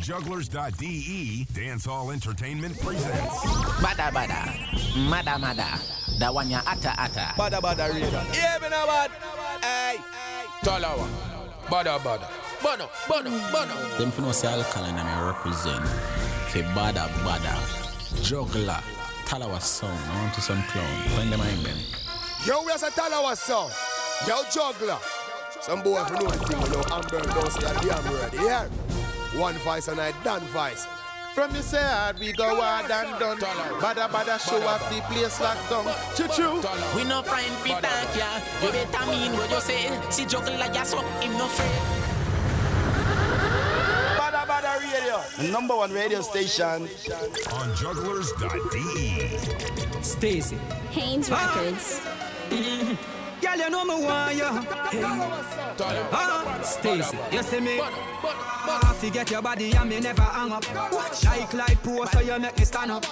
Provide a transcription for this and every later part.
Jugglerz.de Dancehall Entertainment presents Bada bada, mada mada, da one ya ata ata. Bada bada radar. Yeah, me know bad. Hey. Talawah. Bada bada. Bono, bono, bono. Them for no say alkaline and I represent for bada bada juggler Talawah Sound. I want to some clown. When them in them. Yo, we are a Talawah Sound. Yo, juggler. Some boy for know the thing, you know, Amber don't say that damn word. Yeah. One voice and I done voice. From the side, we go hard and done. Badda badda show off the place locked down. Choo choo. We no friend fi thank ya. You better mean what you say. See juggle like ya so him no afraid. Badda badda radio. The number one radio station. on Jugglerz.de. Stacy. Haynes ah. Records. Girl, you know me want ya. Hey. Ah, Stacy, you see me? I forget your body and me never hang up. Like like pose so you make me stand up.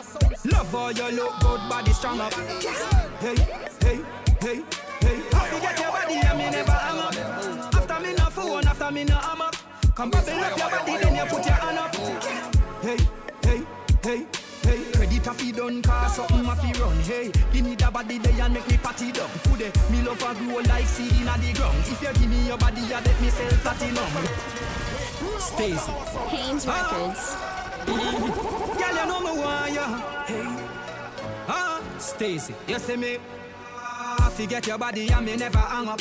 Love how you look good, body strong up. Hey, hey, hey, hey. I forget your body and me never hang up. After me no phone, after me no hammer. Come bubble up your body, then you put your hand up. Hey, hey, hey. Hey, a fi done cause something a fi run. Hey, give me the body there and make me party down Today, me love a grow like seed inna the ground. If you give me your body, you let me sell platinum. Stacy, Haynes Records. girl you know me want ya Hey, ah, Stacy, you see me? I forget your body and me never hang up.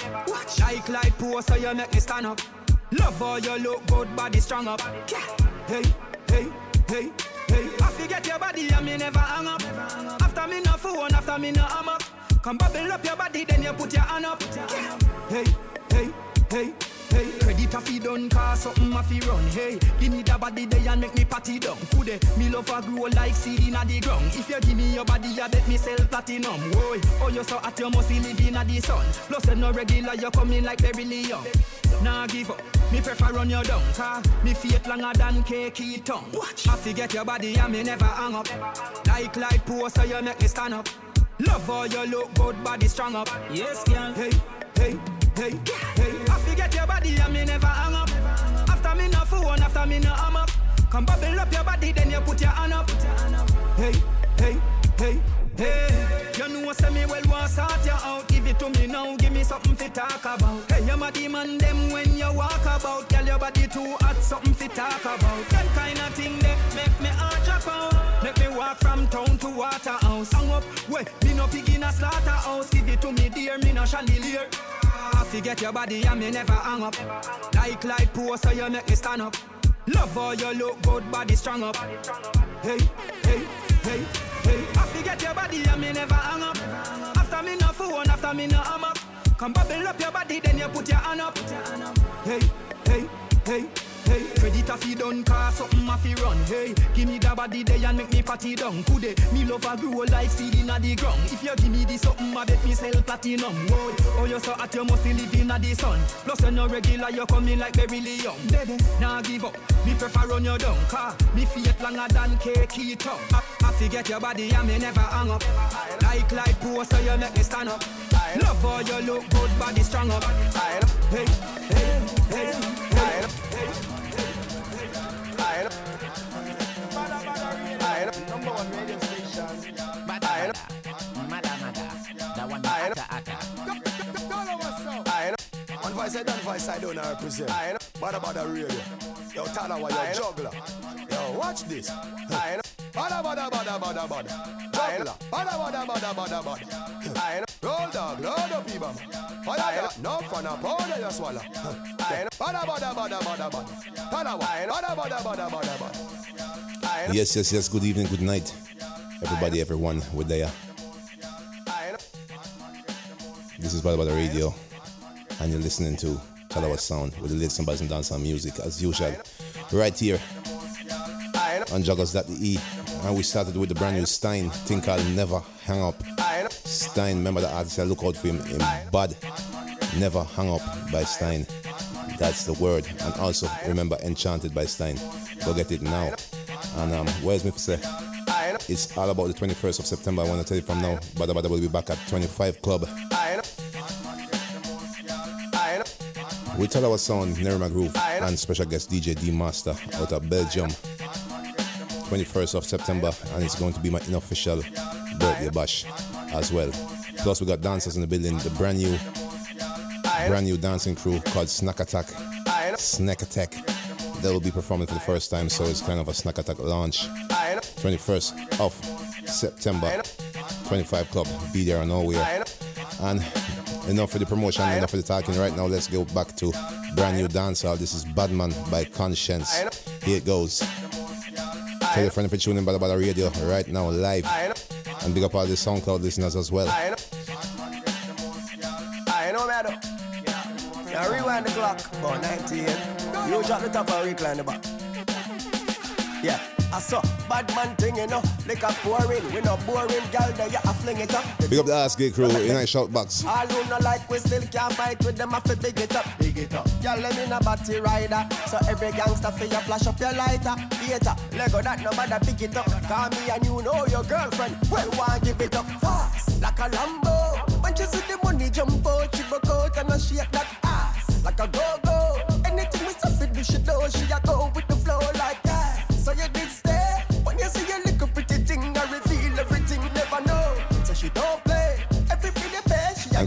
Like light pose so you make me stand up. Love how you look good, body strong up. Hey, hey, hey, hey. I forget your body and me never hang up. After me no phone, after me no hammer. Come bubble up your body, then you put your hand up. Hey, hey, hey a fi done cause something a fi run. Hey, give me the body there and make me party down. Today, me love a grow like seed inna the ground. If you give me your body, you bet me sell platinum. Whoa, oh you so hot you must be live inna the sun. Plus you no regular, you coming like Berry Young Nah give up, me prefer run you down Car me feet longer than cakey tongue. Watch, I forget your body and me never hang up. Like light pose so you make me stand up. Love how you look good, body strong up. Yes, girl. Hey, hey, hey, hey Forget your body and me never hang up. After me no phone, after me no hammer Come bubble up your body, then you put your hand up. Hey, hey, hey, hey. You know say me well want sort you out. Give it to me now, give me something to talk about. Hey, you my demon them when you walk about. Girl, your body too hot, something to talk about. That kind of thing they make me heart drop out. Make me walk from town to Waterhouse. Hang up, wait, me no pig in a slaughterhouse. Give it to me dear, me no chandelier forget your body and me never hang up. Like light pose so you make me stand up. Love how you look good, body strong up. Hey, hey, hey, hey. I forget your body and me never hang up. After me no phone, after me no hammer Come bubble up your body, then you put your hand up. Hey, hey, hey Credit a fi done cause something a fi run. Hey, give me the body there and make me party down. Today, me love a grow like seed inna the ground. If you give me this something, I bet me sell platinum. Whoa, oh you so hot, you must live inna the sun. Plus you no regular, you coming like Berry Young Baby, nah give up, me prefer run you down Car, me feet longer than cakey tongue. I, I forget your body and me never hang up. Like like pose so you make me stand up. Love how you look good, body strong up. Hey, hey, hey, hey, hey. Number one radio station. Bada, mada mada, da one ya ata ata. One voice I done voice I don't represent. I Badda badda radio. Yo, juggler. Yo, watch this. Bada bada bada bada bada. Juggler. Bada bada bada bada bada. Roll dog, load up people. Bada no fun up, powder you swallow. Bada bada bada bada bada. Talawah, bada bada bada bada bada. Yes, yes, yes. Good evening, good night, everybody, everyone. We're there. This is Badda Radio, and you're listening to Talawah Sound with the latest and in dancehall music, as usual, right here on Jugglerz.de. And we started with the brand new Stein, thing called Never Hang Up. Stein, remember the artist, I look out for him in Bad. Never Hang Up by Stein. That's the word. And also remember Enchanted by Stein. Go get it now. And um, where's me say? It's all about the 21st of September. I want to tell you from now. Badda Badda will be back at 25 Club. We tell our Sound, Nerima Groove, and special guest DJ D Master out of Belgium. 21st of September, and it's going to be my unofficial birthday bash as well. Plus, we got dancers in the building, the brand new, brand new dancing crew called Snack Attack. Snack Attack. They will be performing for the first time, so it's kind of a Snack Attack launch. 21st of September, 25 Club, be there or nowhere. And enough for the promotion, enough for the talking. Right now, let's go back to brand new dancehall. This is Badman by Konshens. Here it goes. Tell your friend if you're tuning in Badda Badda Radio right now, live. And big up all the SoundCloud listeners as well. I know, man. Now rewind the clock, about 98. You drop the top and recline the back. Yeah. I saw bad man thing, you know, like a pouring. We no boring, gal, there you a fling it up. Big up the ass gate crew in a shout box. All who no like, we still can't fight with them, I fi big it up, big it up. Girl, let me no batty rider, so every gangster fi you flash up your lighter. Theater, Lego that no matter pick it up. Call me and you know your girlfriend, well, want give it up fast, like a Lambo. When she see the money jump out, she broke out and I shake that ass, like a go-go.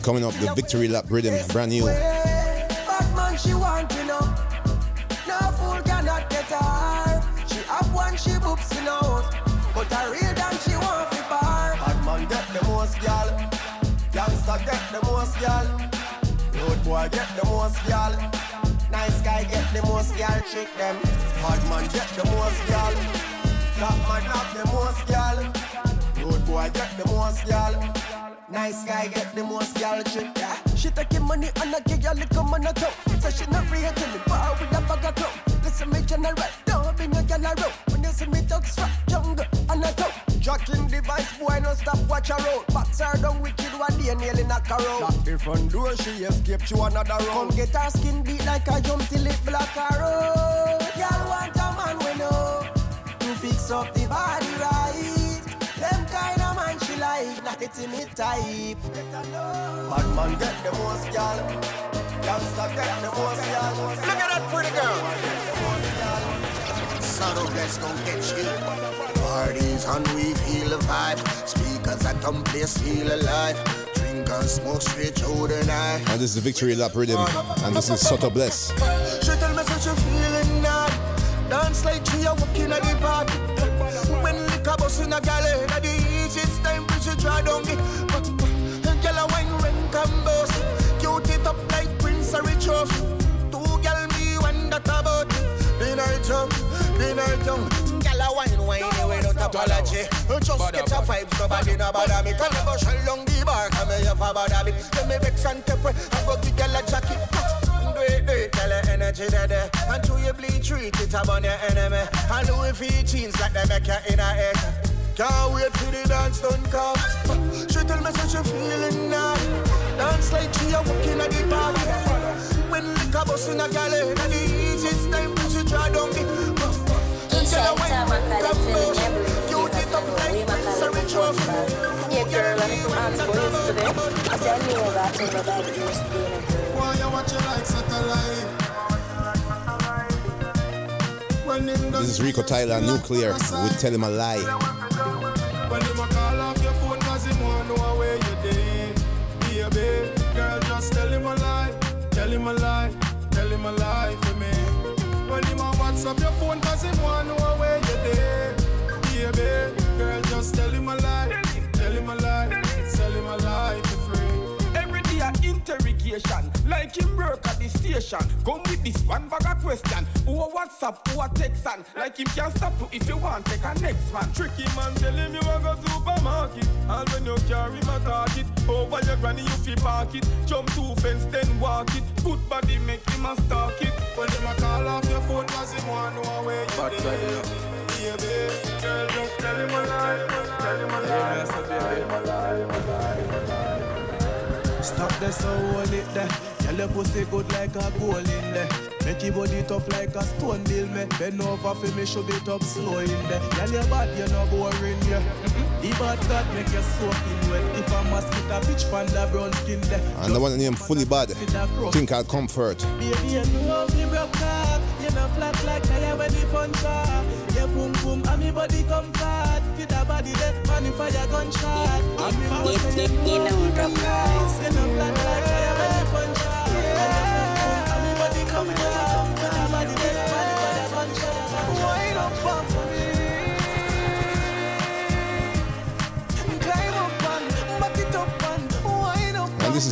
Coming up, the Victory Lap Riddim, brand new. Cannot get the most, gal. Gangsta get the most, gal. Road boy get the most, gal. Nice guy get the most. Trick them. Bad man get the most. Top man have the most, boy get the most. Nice guy get the most gal trick, yeah. She taking money and I give ya little man a toe. So she not real to me, bar with a bag of clothes. Listen me general, don't be no a road. When you see me talk strap, jungle and a toe. Jacking device, boy, no stop, watch her road. Backs her down wicked one day, knock her out. Lock the front door, she escape to another road. Come get her skin beat like a jump till it block her road. Girl want a man we know to fix up the body right. Them kind of man she not the timid type. Bad man get the most gal, gangsta get the most gal. Look at that pretty girl. Sotto Bless gon' catch you. Parties on we feel the vibe. Speakers at some place feel alive. Drink and smoke straight through the night. And this is the Victory Lap Riddim. And this is Sotto Bless. She tell me such a feeling night. Dance like she a walking at the party. When liquor bust in a galley, at the easiest time should try down the. Girl a wine when come boss. Cute it up like Prince or Rich. Two girl me one that about. Young, the night young. Girl a wine wine without apology. Just get your vibes, nobody no bother me. Can never shell long the bar, come here for bother me. Let me vex and temper, I go give girl a jacket. Do it, do it, tell her energy there. And to you bleed, treat it upon your enemy. And Louis V jeans like they make you in a egg. Can't wait till the dance done come. She tell me such a feeling now. Dance like she a walking at the party. When liquor bust in a galley, at the easiest time we should try down the. Tell her when when come bust. Cute it up like Prince or Rich. Yeah, girl, I'm from Ansburg today. I said I knew that everybody used to be in a girl. Why you watch it like satellite? When him This is Rico Tayla, Nuklear, with Tell Him a Lie. When him a call off your phone cause him want know where you dey Baby, girl just tell him a lie. Tell him a lie, tell him a lie for me. When him a WhatsApp your phone cause him want know where you dey Baby, girl just tell him a lie. Tell him a lie, tell him a lie for free. Every day interrogation, like him work at the station. Come with this one bag of question. Who a WhatsApp, who a text and like him can stop you if you want take a next man. Tricky man tell him you a go supermarket, and when you carry my target over your granny you fi park it. Jump two fence then walk it. Good body make him a stalk it. When him a call off your phone cause him want know where you dey Baby, girl just tell him a lie Tell him a lie Tell him a lie Stop there, so hold it there. Tell your pussy good like a goal in there. Make your body tough like a stone bill me. Bend over for me, shove it up slow in there. Tell your bad, you're not boring, yeah. Mm-hmm. The bad God make you soaking wet. If a mosquito bitch pan the brown skin there. And the one named Fully Bad. Think I'll comfort. Baby, you know me broke up. You know flat like tire when the punch up. Yeah, boom boom, and me body comfort. Fit a body that man if I gunshot. And me know say you know me broke up. You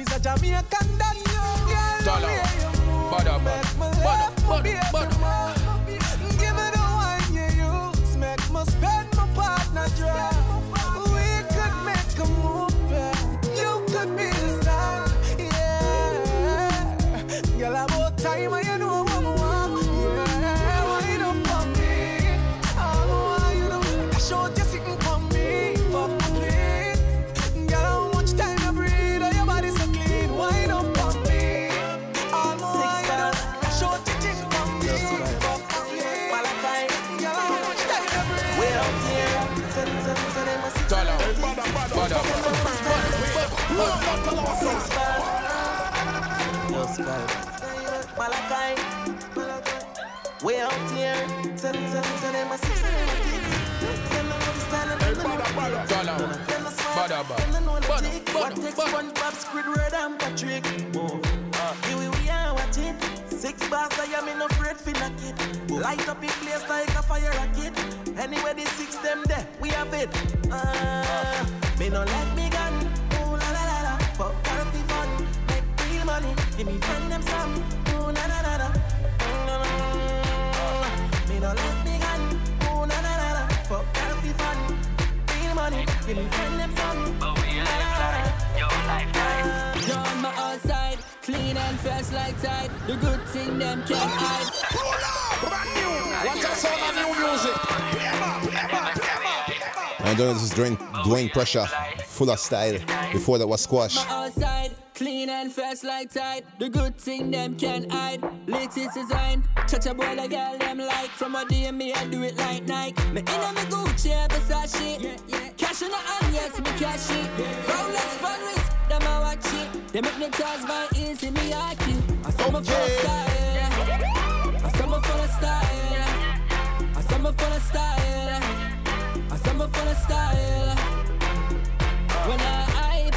is a Jamaican dance. Girl, Malachi, way out here. Them six, them kicks. Send them a stand and them a bada. Dollar. Them a swap, Bada, bada. them a the. What and Patrick? Here we are. Six bars, I am in afraid for knock. Light up in place like a fire rocket. Anywhere the six them there, we have it. Uh, me no let me gun. Money. Give me friend them some. Ooh na na na na. Mm, Me no let me gun. Ooh na na na na. For healthy fun, real money. Give me friend them some. But we You're on my outside, clean and fresh like tide. The good thing them can't hide. Watch out, sound of new music. And then this is Duane, Duane Pressure, full of style. Before that was Squash. My clean and fresh like tide. The good thing them can't hide. Latest design, touch a boy like girl them like. From a day me I do it like Nike. Me in a me Gucci, Versace. Yeah, yeah. Cash in the hand, yes me cash it. Rolex, fun wrist, them I watch it. They make me toss my easy me hockey. I saw full of style. I saw full of style. I saw full of style. I saw full of style. When I hype,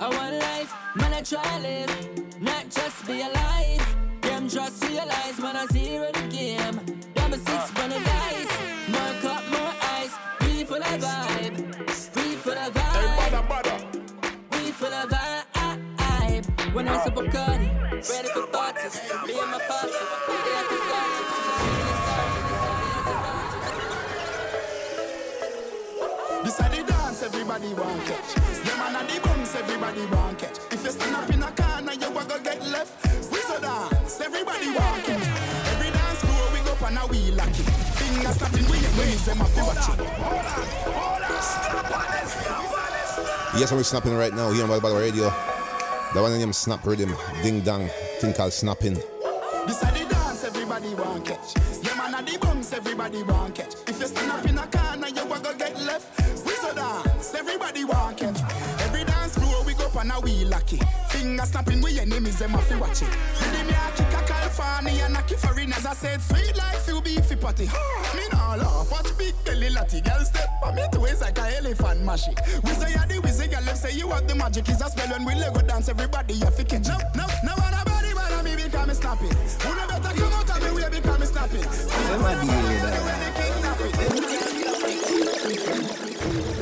I want life, I try live, not just be alive. Them just realize man I zero the game. Them a six ah. on the dice, more cup, more ice. We full of vibe, we full of vibe, we full of vibe. When I ah. sip a Bacardi, ready for parties, me and my party, we at the This are the dance everybody want catch. Them and the bumps everybody want catch. You stand up in a corner, you a go get left. Dance, everybody. Every dance floor we go up and a we lock it. Fingers snapping, we ways them a fi watch it. Yes, I'm snapping right now here on Badda Radio. The one name Snap Riddim, Ding Dong, thing called Snapping. This are the dance everybody want catch. Them and the bumps everybody want catch. If you stand up in a corner, you a go get left. Dance, everybody want catch. And a we lucky. Finger snapping, we enemies them a fi watch it. Rhythm ya kick a California and knock it as I said sweet life you be fi party. Me nah laugh, watch big belly latty. Girl step on me to waist like a elephant mashy. We say ya the wizard, girl them say you have the magic. Is a spell when we Lego dance, everybody you fi catch. No, no, no, what a body, what a me me because me snappy. Who no better come out of me way because me snappy. Them with that.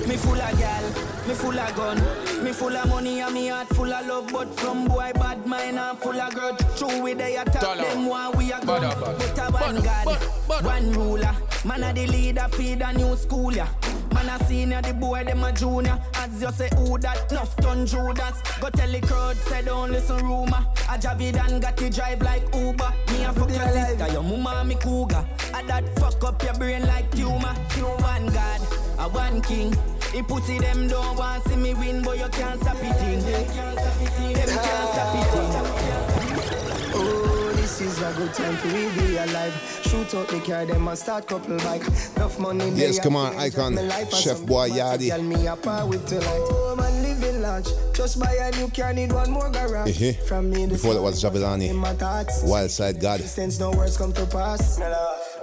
Me full of gal, me full of gun, me full of money and me heart full of love. But from boy bad mind and full of grudge. True we they attack Dollar. them one we a gun. Bada, bada. But a one Bada, God, bada, bada. one ruler. Man a the leader, feed a new school ya. Man a senior, the boy them a junior. As you say, who that? Nuff ton Judas. Go tell the crowd, say don't listen rumor. A Javidan got to drive like Uber. Me a fuck your sister, your mama me cougar. A that fuck up your brain like tumor. You one God, a one king. He pussy them don't want to see me win, but you can't stop it. Thing. Them can't stop it. Thing. Oh, this is a good time for we be alive. Shoot out the car, them and start couple bike. Enough money. in Yes, the come account, on, icon. my life and Chef some Boy big Yardie. material, Me a par with the light. Oh, man, living large. Just buy a new car, need one more garage. Eh-heh. From me, the Before that was Jahvillani. in my thoughts. Wild Side God. Since no words come to pass.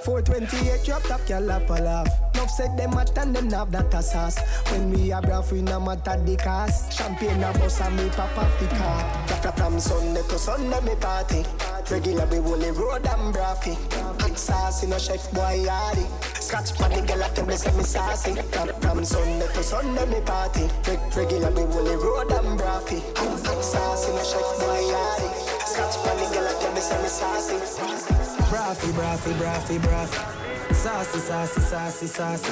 428 drop top, girl lap a laugh. Nuff said them at and them have that a sauce. When we a braff, we no matter the cost. Champagne a bus and me pop off the car. Fra- From Sunday to Sunday me party. Regular we Wooly Road and Braffy. Hot sauce in a chef boy yardy. Scratch pan the girl at them they say me saucy. From Sunday to Sunday me party. Regular we Braffy, braffy, braffy, braffy. Saucy, saucy, saucy, saucy.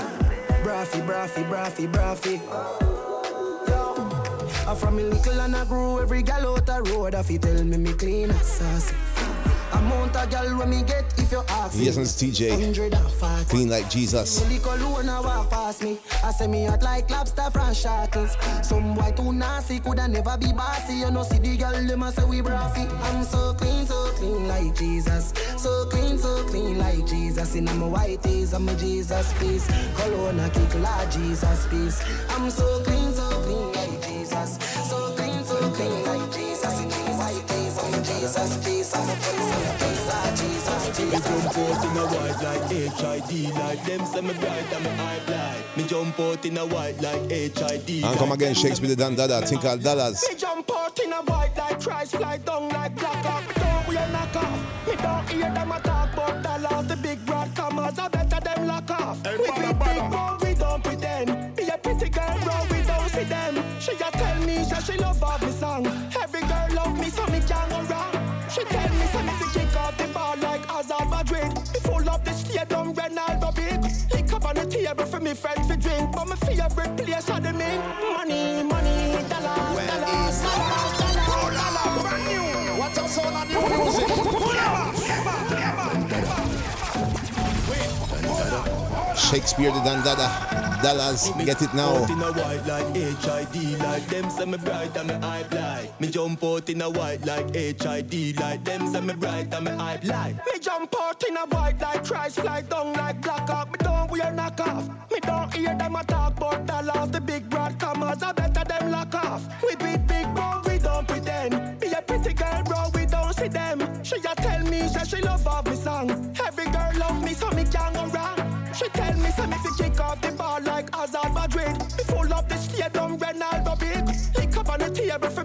Braffy, braffy, braffy, braffy. I from me little and I grew every gal out the road. If you tell me me clean saucy. Amount of gal when me get if you ask me. Yes, it's Teejay. Clean like Jesus. Me lick alone and walk past me. I say me hot like lobster from shackles. Some boy too nasty coulda never be bossy. You know see the girl them a say we braffy. I'm so clean, so clean like Jesus. So clean, so clean like Jesus. In my white tees, I'm a Jesus piece. Cologne a kick like Jesus piece. I'm so clean, so clean like Jesus. So clean, so clean like Jesus. In my white tees, I'm a Jesus piece. I'm a cologne a kick like Jesus Me piece. jump out in a white like HID Like them say me bright and me hype like Me jump out in a white like HID And come again, Shakespeare the Dan Dada. Think all dollars. Me jump out in a white like Christ, fly down like black hawk. Me don't we a knock off. Me don't hear them a talk about dollars. The big broad commas, I better them lock off. Hey, we bada, big bada. big bone, we don't pretend. Be a pretty girl, bro, we don't see them. She a tell me that she love of me song. Full up the stadium, Ronaldo big. Lick up on the table for me friends to drink, but my favorite place are the main. Money, money, dollars, dollars, dollars, dollars, dollars. Brand new. What a sound of new music. Pull up. Shakespear D-Dondadda. Dollars. Get it now. Out in a white like HID Like them say me bright and me hype like Me jump out in a white like HID Like them say me bright and me hype like Me jump out in a white like Christ, fly down like Black Hawk. Me don't wear knock off. Me don't hear them a talk about dollars. The big broad commas, I better them lock off. We beat big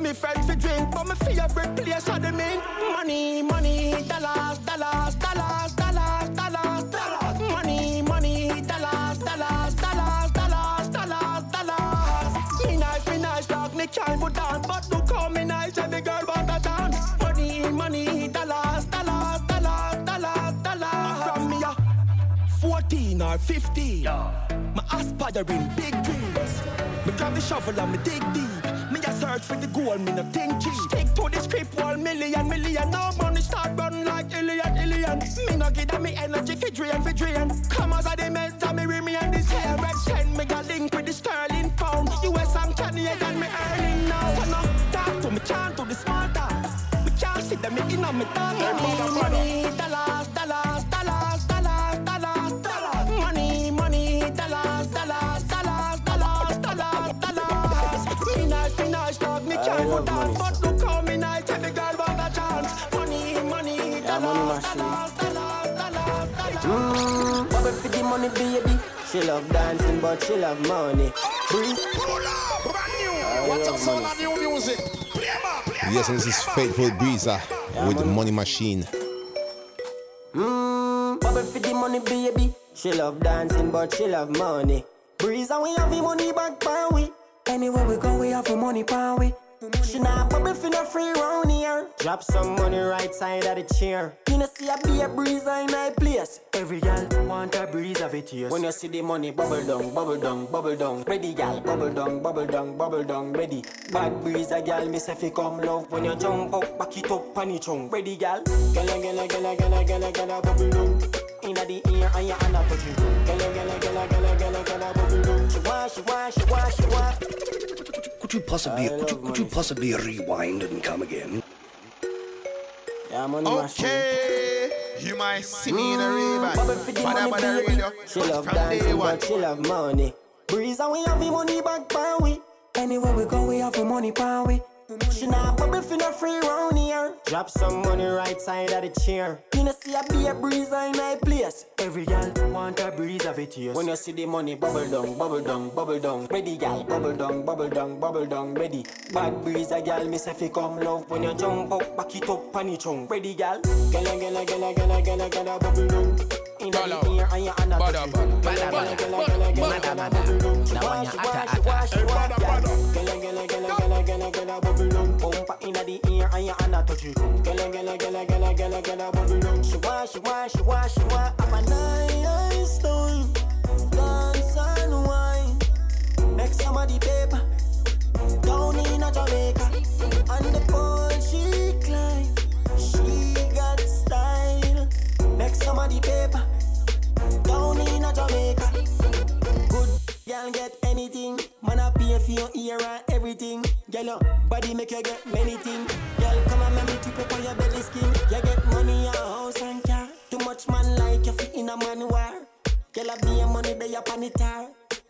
me friends to drink, but my favorite place are the main. Money, money, dollars, dollars, dollars, dollars, dollars, dollars. Money, money, dollars, dollars, dollars, dollars, dollars, dollars. Me nice, me nice, dog, me can't put down, but look how me nice, every girl want to dance. Money, money, dollars, dollars, dollars, dollars, dollars. From me a 14 or 15. My aspiring big dreams. Me grab the shovel and me dig deep. A search for the goal, me no think cheap. Stick to the script, one million, million. No money start run like alien, alien. Me no give them me energy for drain, for drain. Come as I the money, baby. She love dancing, but she love money. Breathe. What a sound of new music. Play back, play Yes, and this is Faithfull Breeza. with the money machine. Mmm, bubble for the money, baby. She love dancing, but she love money. Breeze and we have the money back, pan we. Anywhere we go, we have the money, pan we. She not bubble for no free round here. Drop some money right side of the chair. You know see a be a breeze in my place. Every girl want a breeze of it here. When you see the money bubble down, bubble down, bubble down. Ready girl, bubble down, bubble down, bubble down. Ready. Bad breeze a girl, me say fi come love. When you jump up, back it up, pan it chung. Ready girl. Gala gala gala gala gala gala bubble down. Inna the ear and your hand touch it. Gala gala gala gala gala gala bubble down. She want, she want, she want, she want. Could you possibly could you, could you possibly rewind and come again? Yeah, money Okay, you might see me in the mm, bubble for river. the Bada money, bada radio. She love dancing, one. but she love money. Breeze and we have the money back, pan we. Anywhere we go, we have the money, pan we. She not bubble for no free round here. Drop some money right side of the chair. You know see a be a breeze in my place. Every girl want a breeze of it here. When you see the money bubble down, bubble down, bubble down. Ready girl, bubble down, bubble down, bubble down. Ready. Bad breeze a girl, me say fi come love. When you jump up, back it up, pan it chung. Ready girl. Gala gala gala gala gala gala bubble down. Inna the ear and your hand a touch it. Gala gala gala gala gala gala bubble down. She want, she want, she want, she want. Gala gala gala gala gala gala bubble down. Bumper inna the ear and your hand a touch it. Gala gala gala gala gala gala bubble down. She want, she want, she want, she want. Have a nice time, dance and wine. Make some of the paper down in Jamaica. On the pole she climb, she got style. Make some of the paper down in a Jamaica. Good girl get anything, man I pay for your ear and everything. Girl your body make you get many things. Girl come make me tip up on your belly skin. You get money, a house and car. Too much man like you fit in a man war. Girl I be your money, they up on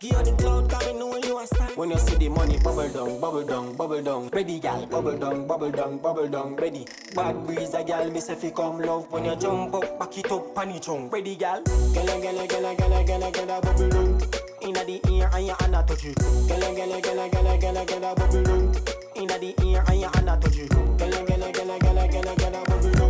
you the cloud, cause we know you a star. When you see the money bubble down, bubble down, bubble down. Ready, gal, bubble down, bubble down, bubble down. Ready. Bad breeze, a gal, me say fi come love. When you jump up, back it up, pan it chung. Ready, gal. Gala, gala, gala, gala, gala, gala, bubble down. Inna the ear and your hand a touch it. Gala, gala, gala, gala, gala, gala, bubble down. Inna the ear and your hand a touch it. Gala, gala, gala, gala, gala, gala, bubble down.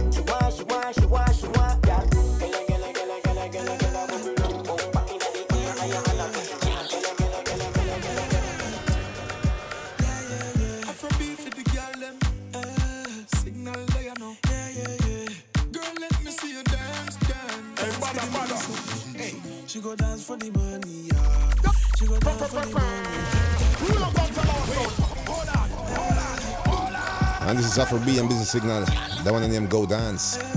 Is B and Busy Signal. That one name Go Dance.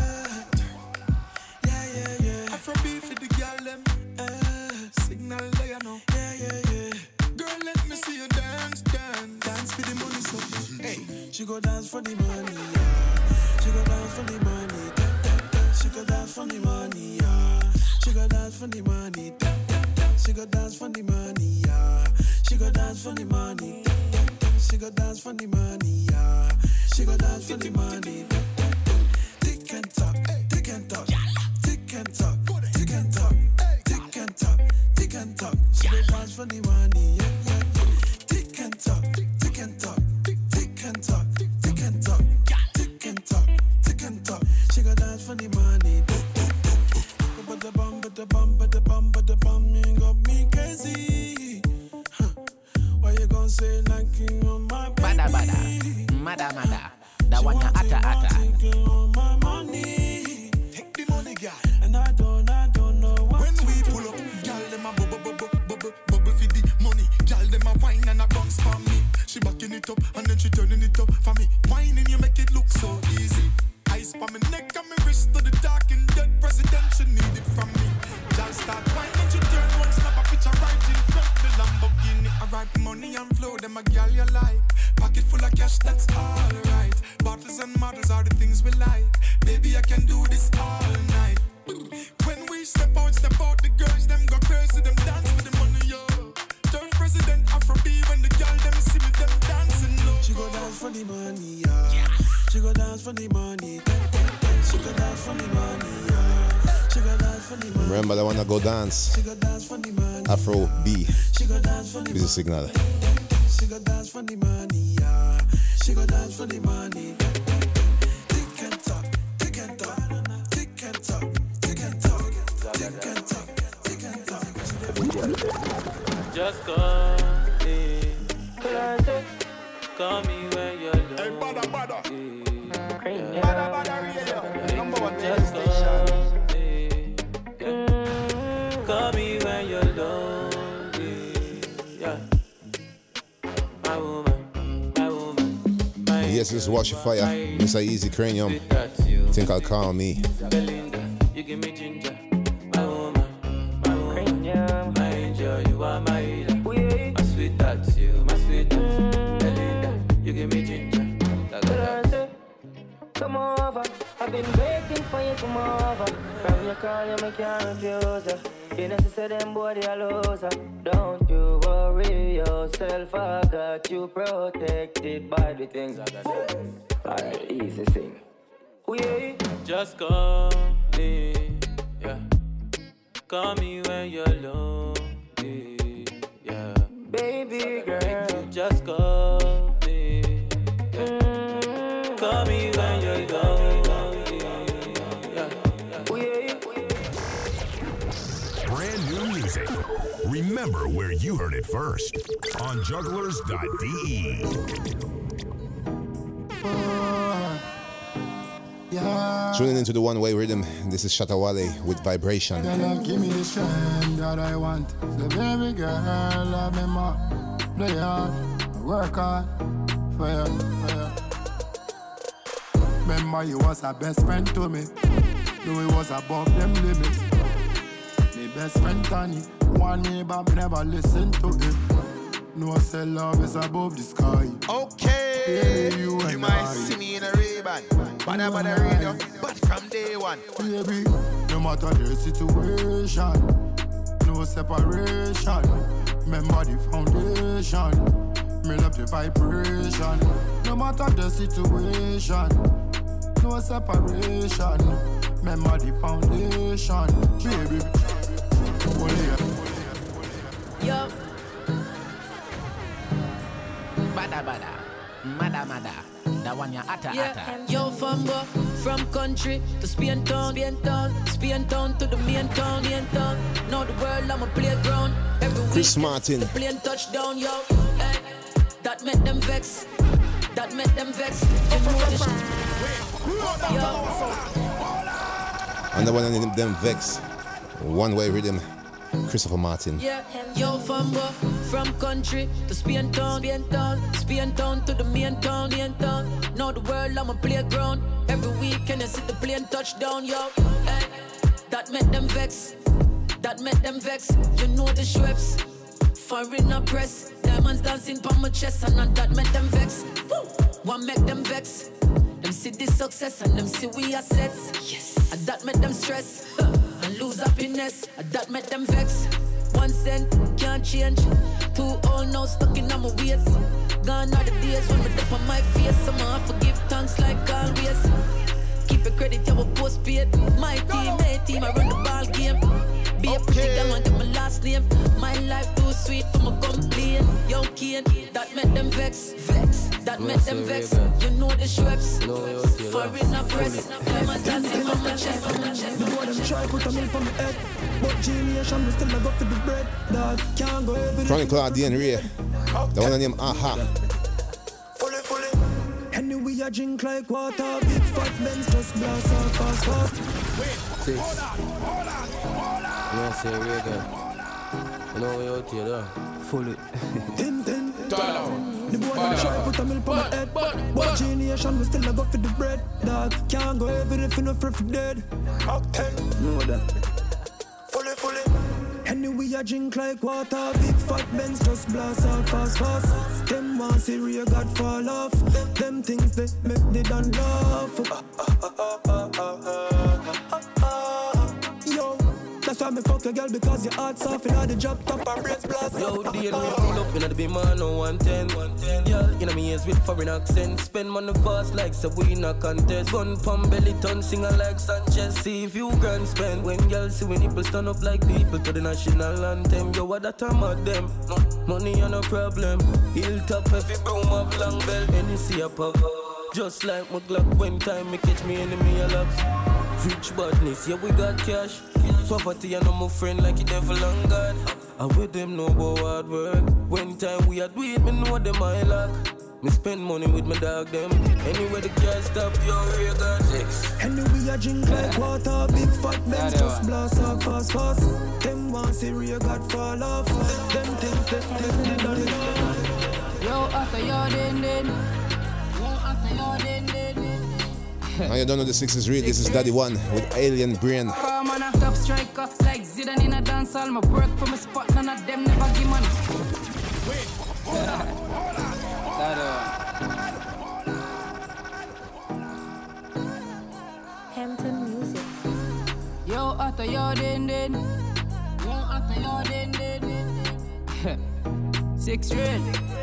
go dance. Afro B. This is signal. She go dance for the money, yeah. She go dance for the money. Tick and talk, tick and talk, tick and talk, tick and talk, tick and talk, tick and talk. Just call me, call me when you're done. Hey, bada, bada. This is Walshy Fire. Mr. Eazi Kranium. Think I'll call me. You give me ginger. My woman, my woman. My angel, you are my healer. My sweet that's you, my sweet that's Belinda, you give me ginger. Da, da, da. Come over, I've been waiting for you to come over. From your call, you make can't refuse. You know, she said them boy they a loser. Don't you worry yourself, I got you protected by the things I got. Alright, easy thing. Oh, we Just call me, yeah. Call me when you're lonely, yeah. Baby girl, just call Remember where you heard it first on jugglerz.de. Yeah. Tuning into the one way riddim. This is Shatta Wale with Vibration. Girl, give me the strength that I want. So baby girl, love me more. Play hard, work hard for you, for you. Remember you was a best friend to me. Though it was above them limits. Me best friend Tony, me but me never listen to it. No say love is above the sky. Okay. Yeah, you you might I. see me in a Ray-Ban. Badda badda radio. But from day one. Baby, no matter the situation, no separation. Remember the foundation. Me love the vibration. No matter the situation, no separation. Remember the foundation, baby. Oh, yeah. Yo. Bada bada. Mada mada. That one ya atta atta. Yo fambo from country to Spain town, Spain town, Spain town to the main town, main town. Now the world I'm a playground. Every week Chris Martin. the plane touchdown, yo. Hey, that make them vex. That make them vex. You know the Yo. And the one of them Vex. One way riddim. Christopher Martin. Yeah, yo fambo from country to Spain town, Spain town, Spain town to the main town, main town. Now the world I'm a playground. Every weekend I see the plane touchdown, yo. Hey, that make them vex. That make them vex. You know the Schweppes. Foreign press. Diamonds dancing on my chest and not that make them vex. Woo! One make them vex. Them see the success and them see we assets. Yes. And that make them stress. Huh. Lose happiness. That make them vex. One cent can't change. Two old now stuck in my ways. Gone are the days when me dip on my face. I'ma have to give thanks like always. Keep your credit, you will post paid. My team, my team, I run the ball game. Be a pretty girl and get my last life too sweet for my complain. Yo, Kane, that make them vex. Vex. That make them vex. You know the Schweppes. Foreign a press. Diamonds dancing on my chest. On my chest. The boy them try put a milk on my head But genius we still a go for the bread Dog can't go every Frank Claudian Ray. The one I named Aha. Anyway I drink like water Big fat Benz just blast off fast fast Six. Yeah, say Reagan. You know we out here, though. Fully. ten ten Dollar. The boy them try put a milk on my head But genius we still a go for the bread Dog can't go every if you no free for dead Know that Anyway, I drink like water. Big fat Benz just blast off fast, fast. Them want see real God fall off. Them things they make they done laugh. Yo, that's me fuck your girl because your heart soft all the drop top and brains blast. Yo, deal me pull up in the big man on 110. Girl, you know me ears with foreign accent. Spend money fast like so we contest. Gun pump belly ton singer like Sanchez. See if you can spend. When girls see when nipple stand up like people to the national anthem. Yo, what that time of them? Money are no problem. Hilltop heavy broom of long belt. Any see a pop. Just like my Glock when time me catch me enemy a laps. Rich badness, yeah we got cash. Poverty and I'm a friend like it devil on God. And with them know about hard work. When time we are do it, me know them I lack. Me spend money with my dog them. Anywhere the gas stop, yo, real got six. Anyway, I drink like water, big fat Benz just blast off fast, fast. Them want see real God fall off. Them think that they done it. Yo, after your din din. Yo, after your din din. Now you don't know the six is real. This is Daddy One with Alien Brain. Come on, a top striker like Zidane in a dance hall. My work from a spot, none of them never give money. Hampton Music. Yo, after your din din. Yo, after your din din. Six red.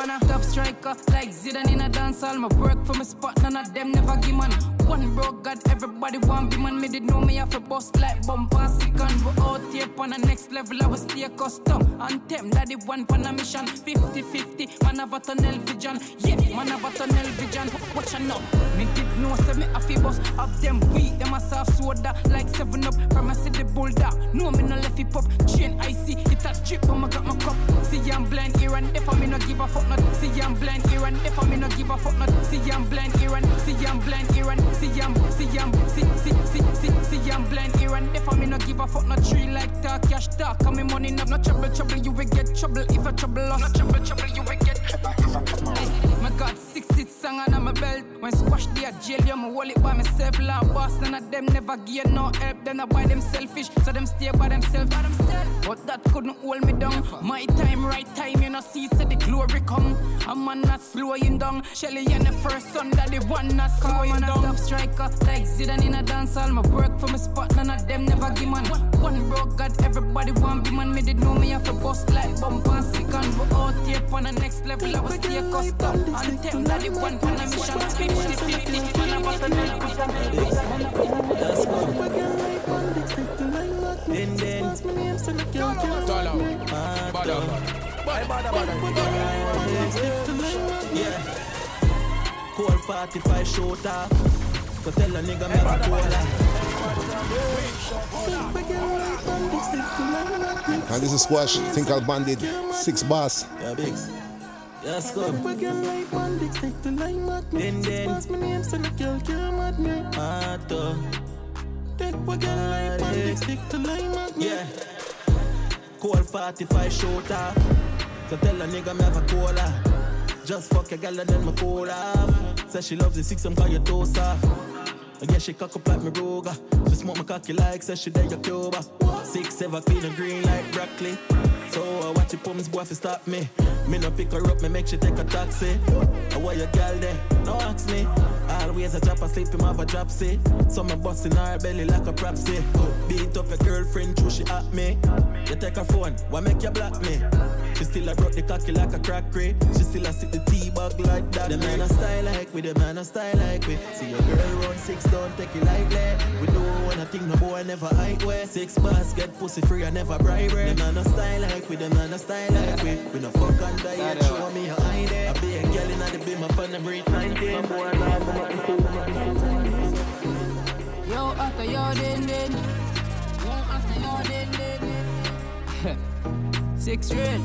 On, a top striker like Zidane in a dance hall. My work from a spot, none of them never give man. One broke God, everybody want be man. Me did know me have a bust like bumper second. We out oh, here on the next level, I was stay custom. And them daddy one on a mission. 50-50, man have a tunnel vision. Yeah, man have a tunnel vision. Watch out. Me did know say me a fi bust of them weak. Them a soft soda like seven up. From a city bulldog. No me no left hip hop. Chain icy, it a drip. But I got my cup. See I'm blind here and there for me no give a fuck not. See I'm blind here and there for me no give a fuck not. See I'm blind here and see I'm blind here and see I'm see I'm see see see see see I'm blind here and there for me no give a fuck not. Tree like talk cash talk. Come me money no no trouble trouble you will get trouble if I trouble us. No trouble trouble you will get trouble if I trouble us. My God, six six song on my belt. When squash the jail, you hold it by myself. La boss, none of them never give no help. Then I buy them selfish, so them stay by themselves, by themselves. But that couldn't hold me down. My time, right time, you know, see, so the glory come. A man not slowing down. Shelly and the first son, that the one not slowing down. top striker, like Zidane in a dance hall. My work for my spot, none of them never give man. One broke God, everybody want be man. Me did know me have a bust like bump and second. But out here on the next level, I was stay custom. And them that the one on a mission. 50-50, man, I was Then then Tala. Bada. Yeah Cold 45 shooter So tell a nigga me a cola And this is Squash, Think I'll Bandit, Six Bars. Yeah, Yes, go Then then. my name, so the girl can't mad me. Mato. Take a girl like bandit, stick to line at me. Yeah. Cold 45 shooter So tell a nigga me have a cola Just fuck a gal and then me cool off Say she loves the six, I'm call your toes off I guess she cock up like me Ruger She smoke my cocky like say she your Cuba. Six, seven, clean and green like broccoli. So I watch it pumps boy fi stop me Me no pick her up, me make she take a taxi. I want your gal there, no ask me Always a chop asleep, him have a drop say So me bust in her belly like a propsy. Beat up your girlfriend, true she at me. You take her phone, why make you block me? She still a broke the cocky like a crackery She still a sit the T-bag like that. The man a style like we, the man a style like we. See your girl run six, don't take it lightly. We do wanna think no boy never hide way. Six bars get pussy free, I never bribe her. The man a style like we, the man a style like we. We no fuck on diet, show me a ID I be a girl in the beam up on the breed 19 Boy, Yo, after your din din. Yo, after your din din. Six red.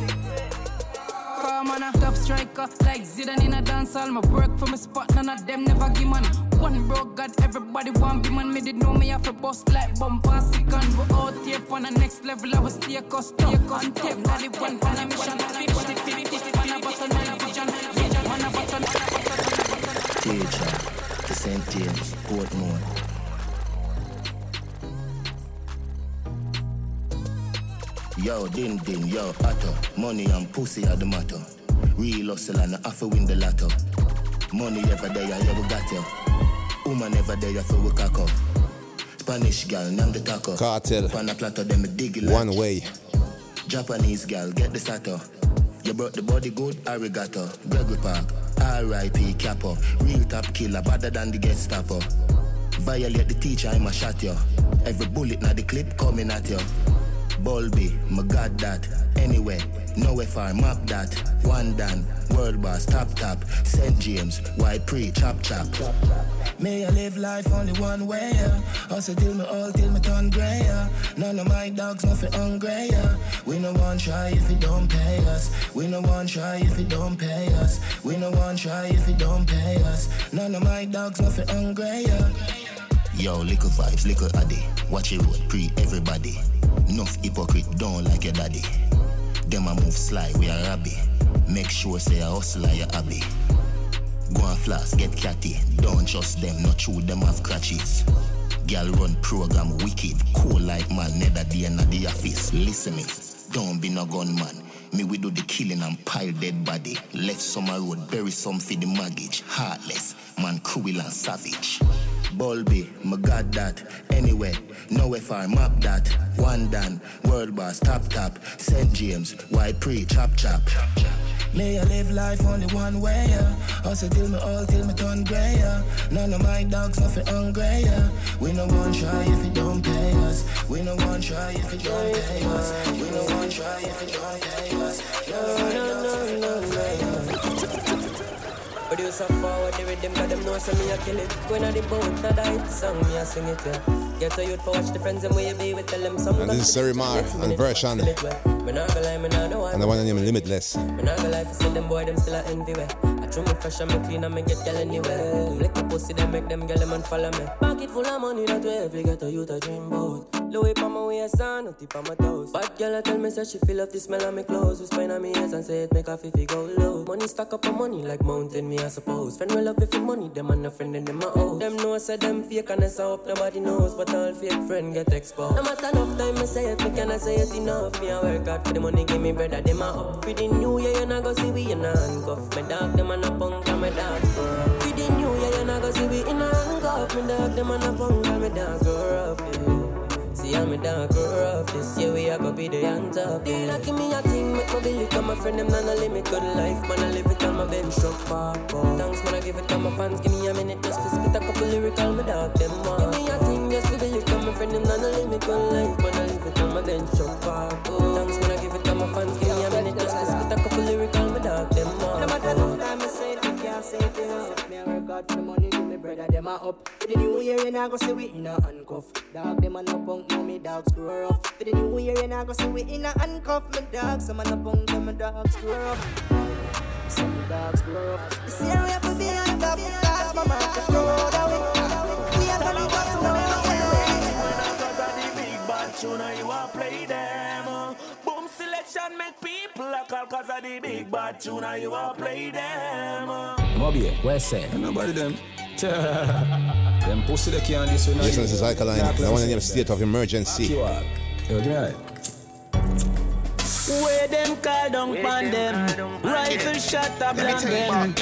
Come on, a top striker like Zidane in a dance hall. My work for my spot, none of them never give man. One broke God, everybody want be man. Me did know me have a bust like bumper second. We out here on the next level, I was stay custom. And them that the one on a mission. 50-50, man a button, man a vision. Yeah, man a button, man a Teacher, the St. James, Portmore. Yo, din din, yo, atto. Money and pussy are the matter. Real hustle and I to win the lotto. Money ever there, yeah, we got you. Woman ever there, so we cock up. Spanish gal, name the taco. Cartel. Pan a platter, them a dig like. One way. Japanese gal, get the sato. You brought the body good, arigato. Gregory Park, R.I.P. Capo. Real top killer, better than the Gestapo. Violate the teacher, I'ma shot you. Every bullet na the clip coming at you. Bulby, my God that. Anyway, nowhere far, map that. One done, world boss, top top. St. James, white pre, chop chop. May I live life only one way, yeah. Also till me all, till me turn grey. None of my dogs nothing hungry, yeah. We no one try if you don't pay us. We no one try if you don't pay us. We no one try if you don't pay us. None of my dogs nothing hungry, yeah. Yo, liquor vibes, liquor addy. Watch it pre everybody. Enough hypocrite, don't like your daddy. Them a move sly, we are rabby. Make sure say a hustler, your hobby. Go and flask, get catty. Don't trust them, not true, them have crutches. Girl run program wicked, cool like man, never day in the office. Listen me, don't be no gunman. Me we do the killing and pile dead body. Left summer road, bury some for the mortgage. Heartless, man cruel and savage. Bulby, my God that. Anyway, nowhere far, map that. One done, world boss, top top. St. James, white pre, chop chop. May I live life only one way, yeah. Also till me all, till me turn grey, yeah. None of my dogs nothing hungry, yeah. We no one try if you don't pay us. We no one try if you don't pay us. We no one try if you don't pay us. No, no, no, no, no. Producer forward the rhythm, got them know so me a kill it. When I the boat, not die, song me a sing it, yeah. Get a youth for watch the friends and where you be with tell them some. And this is Zerimar and Vershon. And the one named Limitless. Me not gonna lie, for see them boy, them still a envy way. I trim me fresh and me clean and me get girl anywhere. Lick a pussy, them make them girl them and follow me. Pocket full of money, that way every get a youth a dream bout. Louis pa my waist and no tip on my toes. Bad girl, I tell me say she feel of the smell of me clothes. We spine on me ears and say it make her feel go low. Money stack up on money like mountain, me I suppose. Friend will love if money, them and a friend and them a owe. Them know I say them fake and I hope nobody knows, but all fake friend get exposed. No matter enough time I say it, me cannot say it enough. Me I work hard for the money, give me brother. Them a up for the new year, you not go see we in a handcuff. Me dog, them and a punk, and me dog. For the new year, you not go see we in a handcuff. Me dog, them and a punk, and me dog. Grow up. See how me down grow up This year we are gonna be the young top. They give me a thing, make my belly come My friend them not a limit, good life Man I live it on my bench park oh. Thanks man I give it to my fans Give me a minute just to spit a couple lyrical Me dog them want Give me a friend them not a limit, good life Man I live it on my bench truck park oh. Thanks man I give it to my fans Give me a minute just to spit a couple lyrical my dog them want No matter how time I say it, can't say it enough Me I work hard for the money give me brother them a up. For the new year, and I go see we in a handcuff. Dog them a no punk, now me dogs grow up. For the new year, and I go see we in a handcuff. Me dogs, some a no punk, them a dogs grow up. Some dogs grow up. This year we have to be on top, cause mama have to throw away. Big bad tune, you want play them. Boom selection make people a call cause of the big bad tune, you want play them. Moby, where's say? Nobody them. Them pussy they can't this one. Yes, this is Alkaline. The one in the state of emergency. Yo, give me that. Where them call down pan them Rifle shot a bland them.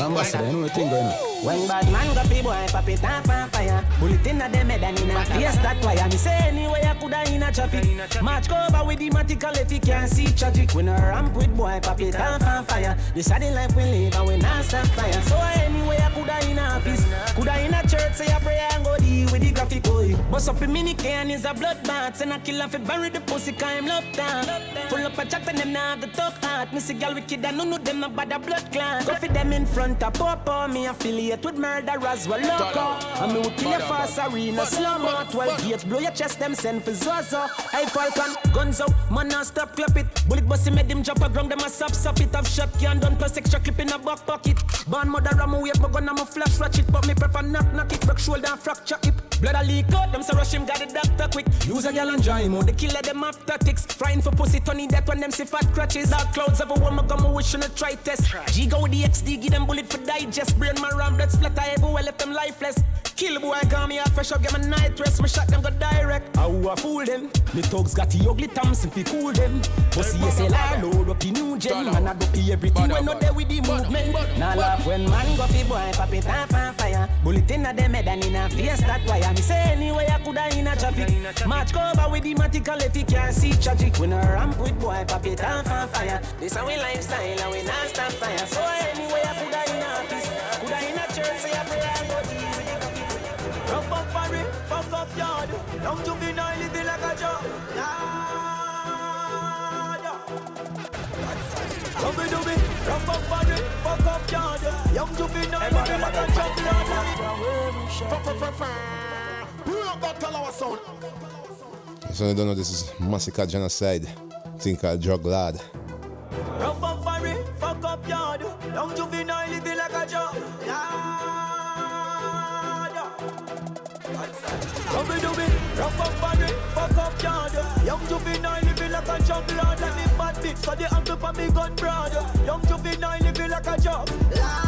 Ambassador, you know what thing going on? When bad man got people boy pop it off on fire. Bullet in a them head and in a face that wire. Me say anyway I coulda in a traffic. March cover with the matical if you can't see tragic. When a ramp with boy pop it off on fire. This is the life we live and we not stop fire. So anyway I coulda in a office. Coulda in a church say a prayer and go deal with the graphic boy. Bust up a mini can is a bloodbath And I kill off it bury the pussy cause him love down Full up a jack and them now the talk Me see gal wicked and none of them about the blood clan Go for them in front of Papa Me affiliate with murderers well. Loco And me will kill your fast arena slow mo 12 gates blow your chest them send for Zozo Hey Falcon guns out. Man now stop clap it. Bullet bust made them jump a ground them a sub sub it. Have shot can done plus extra clip in a back pocket. Born mother I'm a wait my gun I'm a flash ratchet But me prefer knock knock it. Break shoulder and fracture hip Blood a leak out them so rush him got the doctor quick. Use a gal and dry him out. The killer them up tactics. Frying for pussy Tony that when them see fat crutches. Dark clouds of a woman come a wish on a try test. G go with the XD give them bullet for digest. Brain my ram blood splatter everywhere left them lifeless. Kill boy call me out fresh up get my night rest. Me shot them go direct. How I fool them? The thugs got the ugly Thompson fi cool them. Pussy SLR load up the new gen Man I go pay everything when not there with the movement. Now laugh when man go fi boy pop it off on fire. Bullet in a them head and in a face that wire Me say anyway I coulda in a traffic. March cover with the matical if you can't see tragic. When a ramp with boy pop it off on fire. This how we lifestyle and we not stop fire. So anyway I coulda in a office. Coulda in a church say I pray I go deal with the coffee. Rough up it, fuck up yard. Young juvenile living like a job. Do me, rough up it, fuck up yard. Young juvenile living like a job. So you don't know this is massacre genocide. Thing called Drug Lawd. Rough up for it, fuck up yard. Young juvenile living like a job. Love me, rough up for it, fuck up yard. Young juvenile living like a job lord. Let me bad bitch, so the angle for me gun broad. Young juvenile living like a job lord.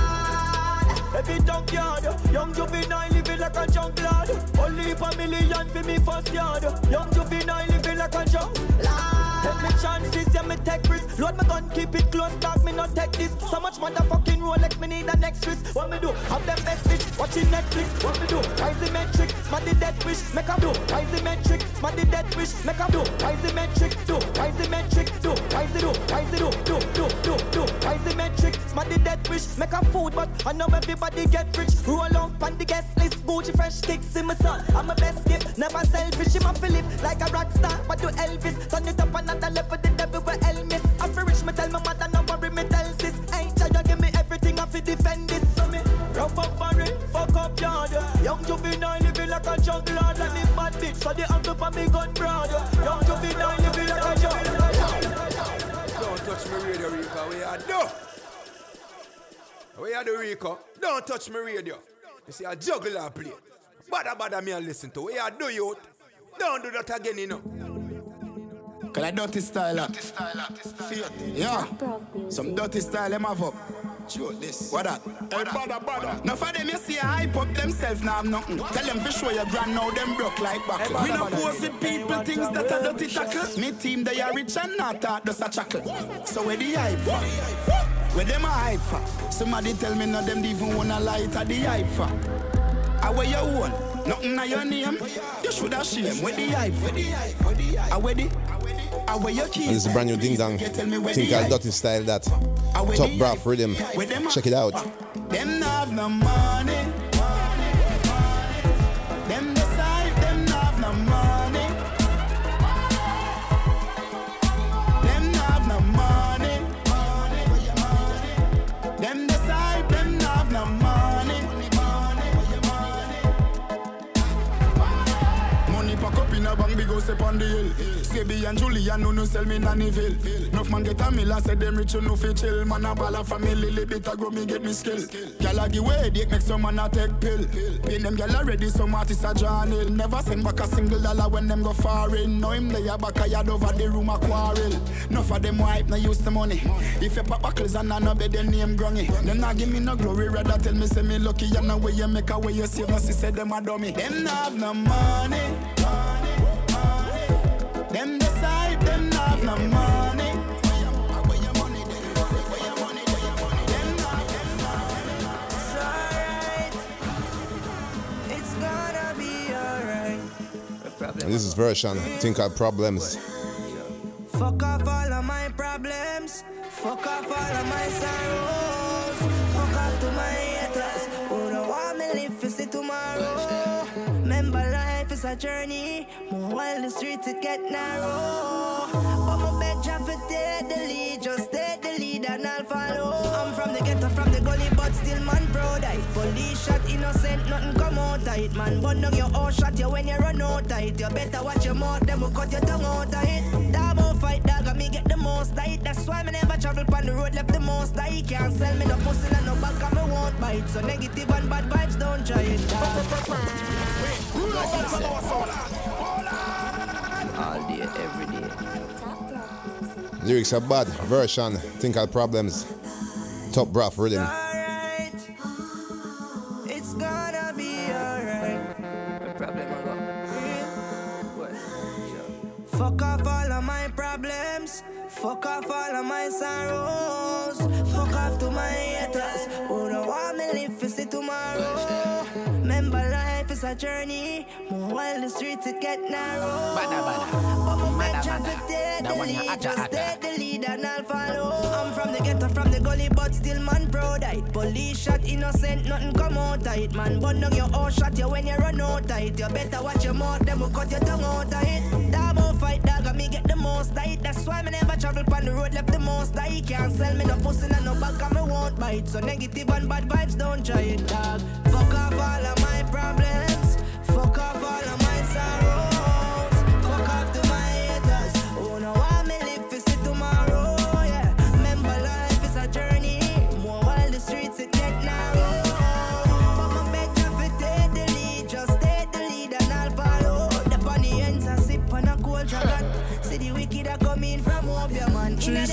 Every dunk yard, young juvenile living like a junk lord. Only for million for me first yard. Young juvenile living like a junk lord. Take me chances, yeah, me take risks. Load my gun, keep it close, dog, me not take this. So much motherfucking Rolex, me need an next risk. What me do? Have them best bitch, watching Netflix. What me do? The metric, smart the dead wish, make a do. The metric, smart the dead wish, make a do. The metric, do. The metric, do. The do. The do. Do, do, do, do. The metric, smart the dead wish, make a food, but I know everybody get rich. Roll out on the guest list, Gucci fresh kicks in my son. I'm a best gift, never selfish. I'm a Philip like a rock star, but do Elvis. Turn it up another level, the devil will Elvis. I'm for rich, me tell my mother, no worry, me tell sis. Ain't try to give me everything, I fi defend this. So me rough up for it, fuck up yard. Young juvenile living like a juggler, like me bad bitch, so the angle for me gun broad. Young juvenile living like a juggler. Don't touch me radio, Rico. We are do. We are the Rico. Don't touch me radio. You see a juggler play. Badda badda me and listen to. We are do youth. Don't do that again, you know. Cause I dirty style uh, up. Yeah. Some dirty style them have up. This. What that? Hey, badda badda. Now for them you see a hype up themselves now I'm nothing. Tell them for sure your grand now them broke like back. Hey, we no pose with people things that are dirty tackle. Me team they are rich and not that just a chuckle. So where the hype for? Where them a hype for? Somebody tell me no them even wanna light at the hype for. I where you own? Nothing on your name. You should have shame. Where the hype? I where the I where your keys. Is a brand new ding dong. Think called Dirty Style that. Top Braff Riddim. Check it out. Them have no money. Up on the hill. Sebi and Julian no no sell me Nannyville. Enough man get a mill, I say them rich you no fit chill. Man a ball a family, little bit a grow me get me skill. Gyal a give way, they make some man a take pill. Pay them gyal already, some artists a John. Never send back a single dollar when them go foreign. Know him lay a back a yard over the room a quarrel. Enough of them wipe, no use the money. If you pop buckles and no bed, their name grungy. Them not give me no glory, rather tell me say me lucky. You know where you make a way you save, no see say them a dummy. Them not have no money. This is Vershon. Think called Problems. Fuck off all of my problems. Fuck off all of my sorrows. Fuck off to my haters. Who don't want me live see tomorrow. Remember life is a journey. More while the streets it get narrow. Man police shot innocent, nothing come out of it. Man, bun down your all shot you when you run out of it. You better watch your mouth, them will cut your tongue out of it. Double fight dog, and me get the most tight. That's why me never travel on the road, left the most tight. Can't sell me no pussy and no back, and me won't bite. So negative and bad vibes, don't try it. All day, every day. Lyrics are bad. Vershon. Think called Problems. Top Braff Riddim. It's Fuck off all of my problems. Fuck off all of my sorrows. Fuck off to my haters. Who don't want me live to see tomorrow. Remember life is a journey. More while the streets it get narrow. Badda, badda. But my bed bada. to take the one you lead. Just take the lead and I'll follow. I'm from the ghetto, from the gully, but still man proud. Police shot innocent, nothing come out of it, man. Down your own shot you when you run out of it. You better watch your mouth, them will cut your tongue out of why me never travel on the road, left the most it. Can't sell me no pussy, and no back, and me won't bite. So negative and bad vibes, don't try it, dog. Fuck off all of my problems. Fuck off all of my sorrows.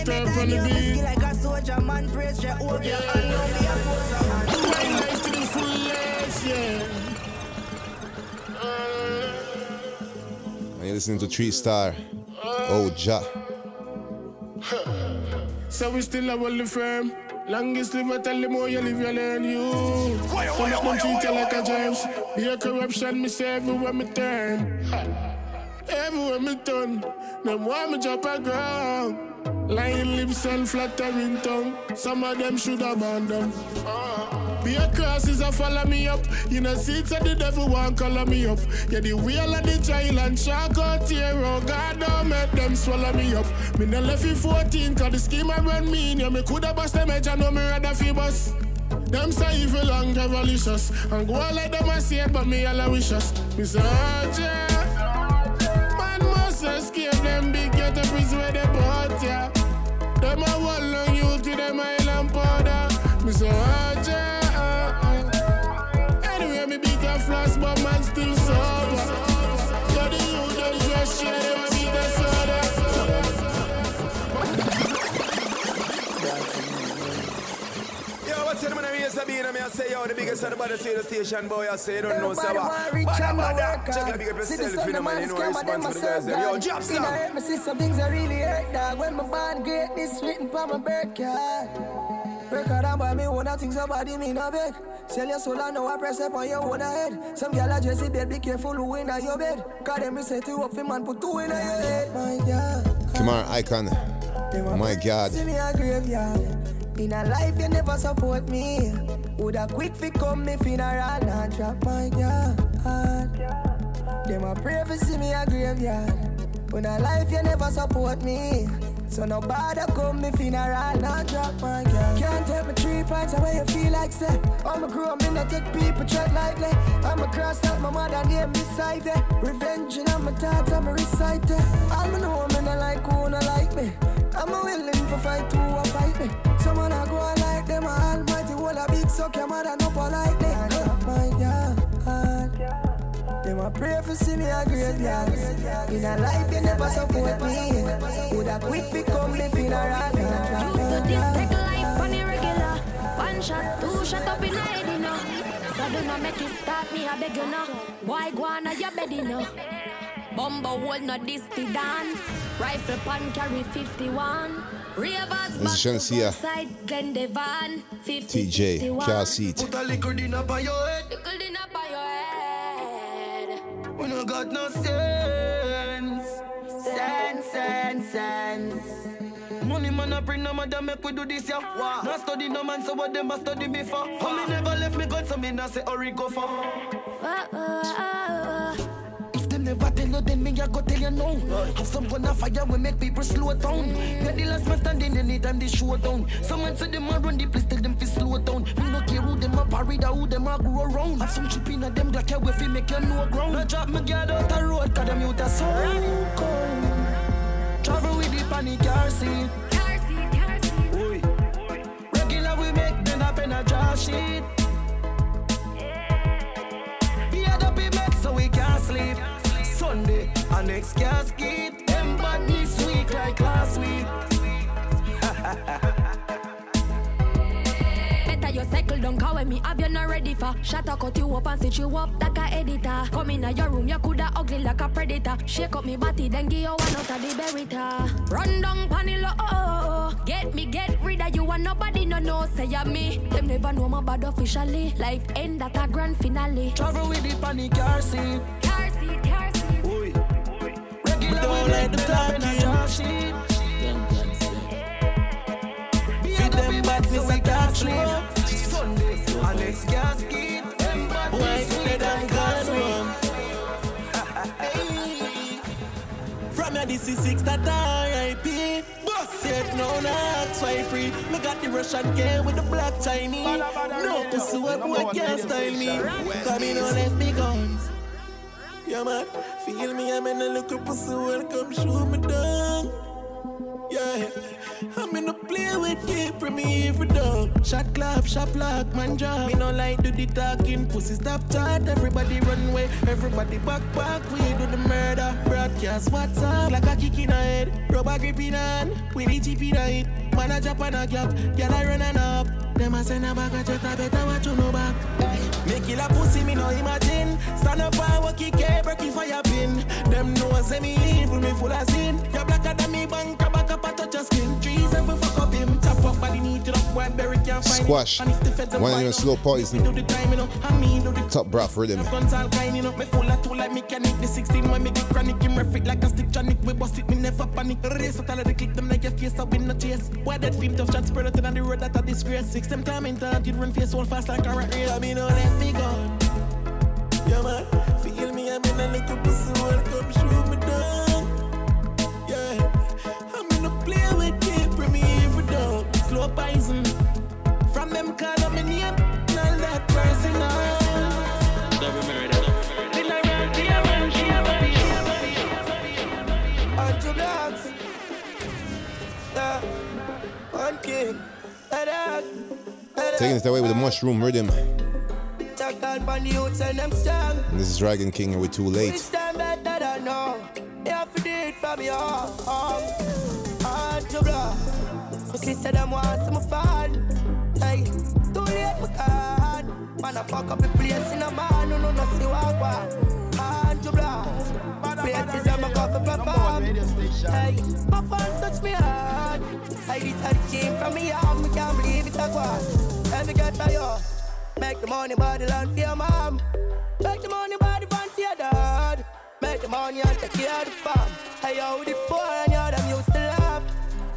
Man. Inna the step on the you beat. like a soldier man. Praise Jehovah and know me a poser man. Right life to the fullest, yeah. And you're listening to Three Star. Oh, Jah. So we still a well firm. Longest live, I tell them more you live, you learn you. Some of them treat you like a germs. Be a corruption, me say everywhere me turn. Everywhere me turn, them want me drop a ground. Lying lips and flattering tongue. Some of them should abandon. Be a is a follow me up. You know, seats of the devil want color me up. Yeah, the wheel of the child and shark out here. Oh, God, don't make them swallow me up. Me no left you 14, cause the scheme I run me in. Yeah, me coulda bust them edge, I know me rather fi bust. Them say evil and revolutions. And go on like them I say but me all I wish us. Yeah. Must escape them big get up is where they bought ya. Them a wall on you to them island powder. Me say, oh, yeah. I say, yo, the biggest of the body see the station, boy. I say, don't know, Everybody Saba. want rich Bada, and no bada. worker. Check it, big up See the yourself, sun, you know, the man. You man know, scam, and them response a for the guys there. Yo, drop some. In a hurt, see some things that really hurt, dog. When my bond great, this written for my birth card. Record and buy me one of things somebody me no beg. Sell your soul and now I press up on your own head. Some girl a Jesse bed, be careful who in your bed. Cause them me set you up for man, put two in a your head. My God. Kemar Highcon. My God. See me a graveyard. In a life you never support me. Woulda quick fi come me funeral and drop my God. Them a pray for see me a graveyard. In a life you never support me. So no bother come me funeral and drop my God. Can't take me three pints away you feel like say. I'm a grown me not take people tread lightly. I'm a cross out my mother name me side Revenge in my thoughts I'm a recite it. All me know me not like who not like me. I'm a willing for fight who a fight me. Someone I go like them, a almighty wall a big suck your mother no politely. And oh my God, them a pray for see me a great graveyard. In a life you never support me. Woulda quick fi come me funeral. Used to this take life on the regular. One shot, two shot up in the head, you know. So do not make it stop me, I beg you know. Why go on your bed, you know. Bumbo hold not this to done. Rifle pan carry 51. This is Shenseea. side, Glen Devon. 50, Teejay, car seat. Put a liquor in up on your head. Liquor in up on your head. We no got no sense. Sense, sense, sense. Money man a bring no matter make we do this yeah. Wow. No study no man so what them a study me for. For me never left me God so me not say hurry go for. If them never tell you then me a go tell you no. Have some gun a fire we make people slow down. Yeah the last man standing anytime they show down. Someone say them a run the place tell them fi slow down. Me no care who them a parry or who them a grow around. Have some chip in a them Glock we fi make you know ground. No drop me guard out the road 'cause them youth a so cold. Travel with the panic car seat. Car seat, car seat. Regular we make them up in a draw sheet. Our next casket. Them bad this week like last week. Better you cycle down, cause when me have you not ready for Shut up, cut you up and sit you up like a editor Come in your room, you coulda ugly like a predator Shake up me body, then give you one out of the berita Run down panilo, oh, oh, oh Get me, get rid of you and nobody no know say ya me Them never know my bad officially Life end at a grand finale Travel with the panic car seat. Car seat, car. Regular we make them up in a draw sheet. Be a dopey met so we can't sleep. this casket. White dead and gone wrong. From your DC six that R.I.P. Boss said no not swipe free. Me got the Russian K with the black Chinese. No pussy what boy can't style me. Come in on left me guns. Yeah man, feel me I'm in a little pussy welcome shoot me down. Yeah, I'm in a play with keep me every dog. Shot clap, shot block, man job. Me no like do the talking, pussy stop chat. Everybody run away, everybody back back. We do the murder, broadcast what's up like a kick in the head. Rubber grip in we the tip in it. Man a jump and a gap, girl I run up. Them a send a back a jet, I better watch you no back. Me kill a pussy, me no imagine. Stand up and walk it, break it fire pin. Them know say me evil, me full of sin. You blacker than me bank, back up, I touch your skin. Trees ever fuck up him. Chop up body, need it up, one berry can't find Squash. it. And if the feds One of them slow poison. do the time, you know. I mean, do the Top Braff Riddim. Guns all kind, you know. Me full of tool like mechanic. The 16 when me get chronic, him rough it like a stick tronic. We bust it, me never panic. Race with all of the click, them like your face, I win no chase. Why that film tough shot spread out on the road, that a disgrace. Six them time in time, you run face all fast like a rat race. I mean, no let me go. Yeah, man, feel Taking it away with the mushroom riddim. And this is Rygin King and we're too late. to. Man, I fuck up the place in a man, no, no, no, see what I want. I'm a for perform. Hey, my fans touch me hard. Hey, this how it came from me arm, me can't believe it a go. Let me get to you. Make the money body land for your mom. Make the money body band for your dad. Make the money and take care of the farm. Hey, yo, the poor and you them used to laugh.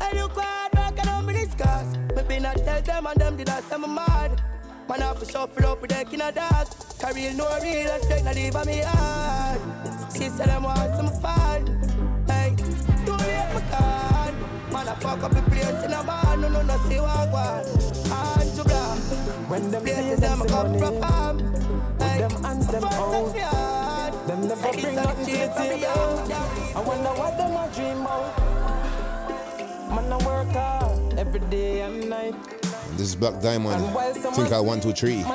I do quite work and I'm discuss. Maybe not tell them and them did I say I'm mad. Man, I have to shuffle up with the king of dog. Carry no real and straight, not leave on me hard. She said them want some fun. Hey, too late, my God. Man, I fuck up the place in a man, no, no, no, see what I want. And to black. When them Places them come from farm. with them hands them out. Them never bring nothing to the table. I wonder what them a dream about. Man, I work hard every day and night. This is Black Diamond. Think I one two three. My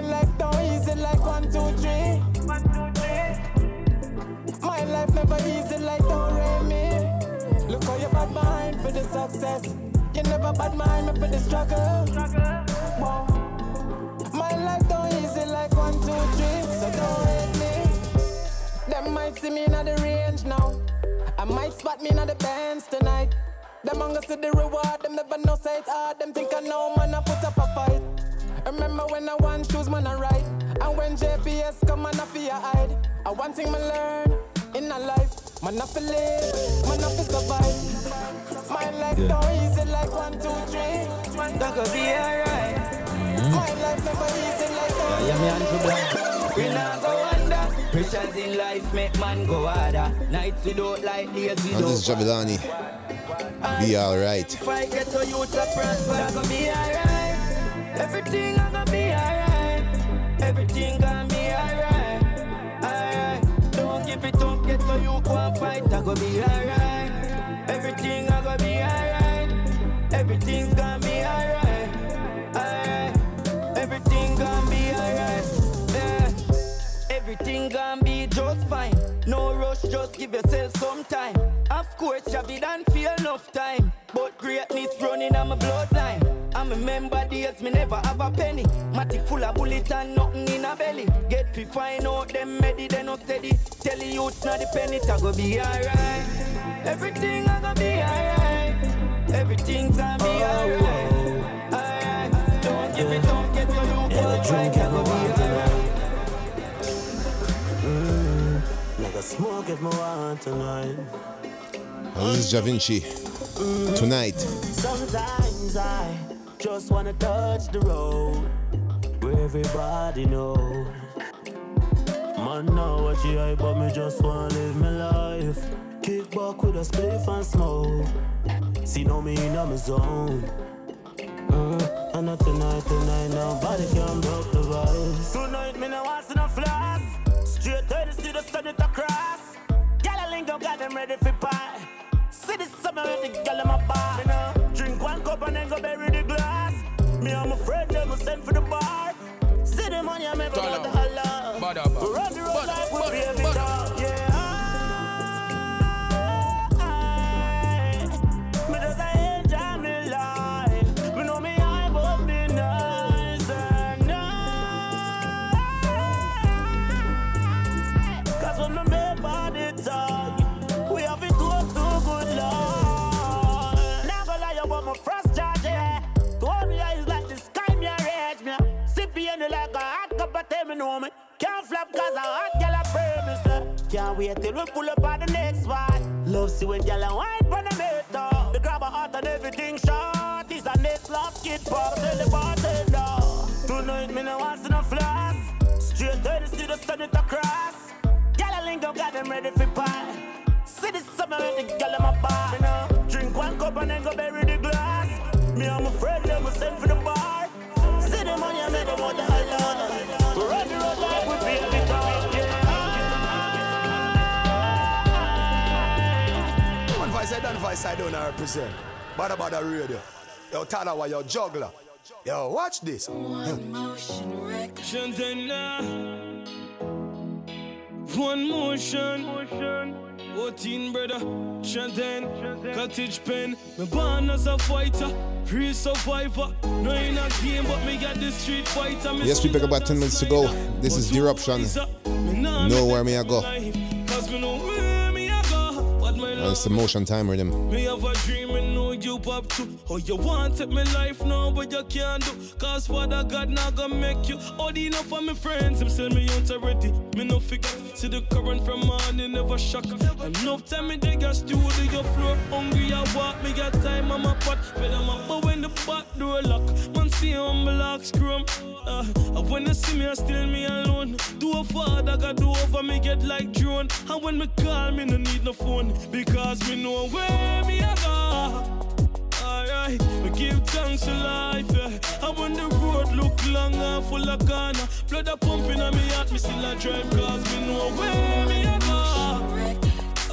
life don't easy like one, two, three. My life never easy like don't rain me. Look how you bad mind for the success. You never bad mind me for the struggle. My life don't easy like one, two, three. So don't hate me. Them might see me in the range now. I might spot me in the bands tonight. Them gonna see the reward, them never know say it hard. Them think I know, man, I put up a fight. Remember when I want shoes, man, I ride. And when JPS come, man, I fear hide. I one thing me learn in a life, man, I feel live, man, I feel survive. My life Yeah. don't easy like one, two, three. That could be alright. My life never easy like that. Yeah, me Anju Blaxx. We not go. Pressures in life make man go harder. Nights we don't like days we And this is don't. Jahvillani. Be alright. If I get to you to prosper, that gonna be alright. Everything gonna be alright. Everything gonna be alright. Alright. Don't give it up, get to you go and fight, that gonna be alright. Give yourself some time. Of course, Javi don't feel enough time. But greatness running on my bloodline. I remember days me never have a penny. Matic full of bullet and nothing in a belly. Get fi find out them ready, they no steady. Tell the youths not the penny, it go be alright. Everything a go be alright. Everything's gonna be alright. Alright. Don't give it up, get your yeah, right, it go be alright. Smoke if me want tonight. Is Jah Vinci. tonight. Sometimes I just wanna touch the road where everybody knows. Man, know what you hype, but me just wanna live my life. Kick back with a spliff and smoke. See, know me in my zone. Mm, and not tonight, tonight, nobody can broke the vibes. Tonight, me no want to no flash. Straight to the city, sun it across. Gyal a link up, got them ready for pie. See this summer with the gyal in my bar. Me drink one cup and then go bury the glass. Me my friend, them will send for the bar. See the money, I'm ever about to holla. Run the road like we baby dog, know me. Can't flap cause a hot gal a me say. Can't wait till we pull up on the next spot. Love see when gal a wine pon the meter. The grab a heart and everything short. Is a next love kid pop, tell the bartender. Tonight me no want no floss. Straight to the city, sun it across. Gal a link up, got them ready for pie. See this summer with the gal in my bar. Me drink one cup and then go bury the glass. Me I'm afraid them will send for the bar. Voice I done, voice I don't represent. Badda badda radio. Yo, Talawah, yo, Jugglerz. Yo, watch this. Shantana. One motion. 14 brother, Shantan, cottage pen. Me born as a fighter, real survivor. No in a game, but me got the street fighter. Me Yes, we pick about 10 minutes to go. This is Eruption. Know where me I go. It's the motion time riddim. Know you pop too. Oh, you want take me life now, but you can't do. Cause Father God not gonna make you. Old enough for me friends, them sell me out already. Me no forget. See the current from morning never shock. Enough time me they got studio floor. Hungry I walk, me got time on my pot. Fed them up, but when the back door lock, man see humble like scrum. Uh, and when they see me, I still me alone. Do a father, got do over me, get like drone. And when me call, me no need no phone. Because me know where me I go. Alright, we give thanks to life, yeah. And when the road look long and full of corner, blood a pumping on me heart, me still a drive cause me know where me I go.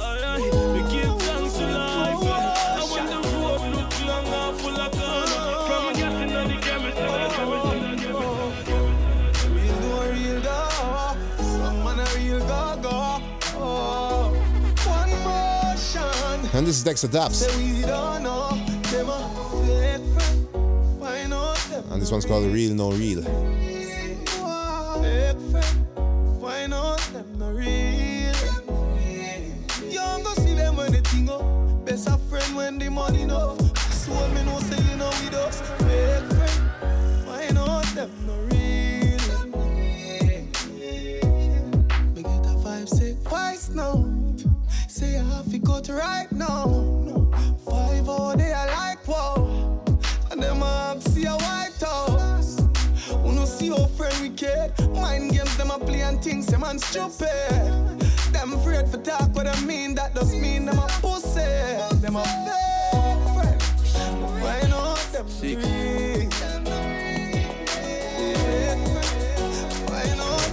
Alright, we give thanks to life, yeah. And when the road look long and full of corner, from getting on the game, it's Real do real go. Some man a real go go. Oh, one motion. And this is Dexta Daps. This one's called Real No Real. fake friend. See how friend wicked. Mind games them a play and things them man stupid. Them afraid for talk what I mean. That does mean them a pussy. Them a fake friend. Find out them real. Find out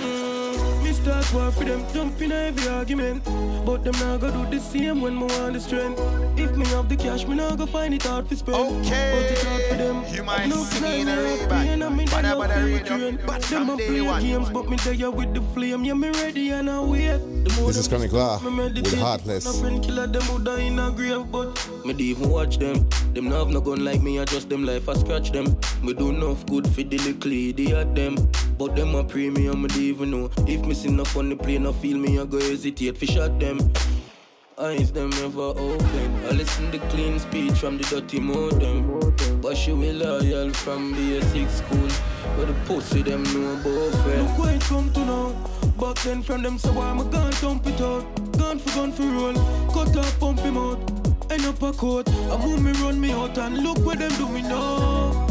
Mm, me start war for them, jump in every argument. But them not go do the same when me want the strength. If me have the cash, me not go find it out for spend. Okay. But it hard for them. You might no see me fly in a me real up, I mean, Bada they bada no radio. train. But Them a day play one. games, but me there with the flame. Yeah, me ready and I wait. The more This is them Chronic Law me meditate. with Heartless. No friend killer, them would die in a grave, but me dey even watch them. Them no have no gun like me, I just them life, I scratch them. Me do enough good for the little idiot them. But them a premium, me dey even know. If me see no funny play, no feel me, I go hesitate for shot them. Eyes them never open. I listen to clean speech from the dirty modem. But she will loyal from basic school. But the pussy them know about friend. Look where it come to now. Back then from them, so why am I gonna dump it out? Gun for gun for roll. Cut up, pump him out. End up a coat. I move me, run me out, and look what them do me now.